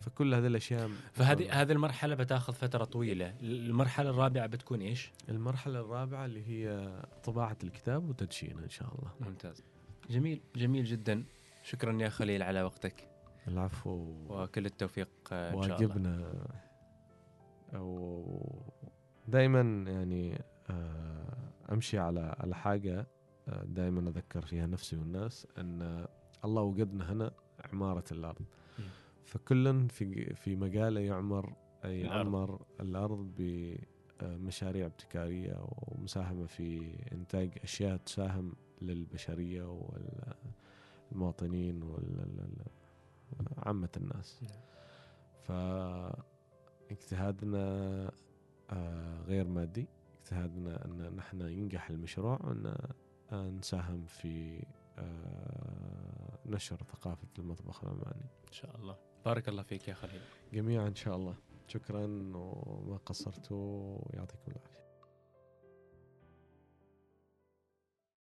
فكل هذه الأشياء فهذه هذه المرحلة بتاخذ فترة طويلة. المرحلة الرابعة بتكون إيش؟ المرحلة الرابعة اللي هي طباعة الكتاب وتدشينه إن شاء الله. ممتاز. جميل جميل جدا. شكرا يا خليل على وقتك. العفو. وكل التوفيق إن شاء الله. واجبنا. أو دائما يعني آه، أمشي على على حاجة دائما أذكر فيها نفسي والناس أن الله وجدنا هنا عمارة الأرض مم. فكل في في مجاله يعمر أي. يعمر الأرض بمشاريع ابتكارية ومساهمة في إنتاج أشياء تساهم للبشرية والمواطنين وعامة الناس. فاجتهادنا آه، غير مادي اجتهادنا أن نحن ينجح المشروع آه، نساهم في آه، نشر ثقافة المطبخ العماني إن شاء الله. بارك الله فيك يا خليل. جميعا إن شاء الله. شكرا وما قصرتوا ويعطيكم العافية.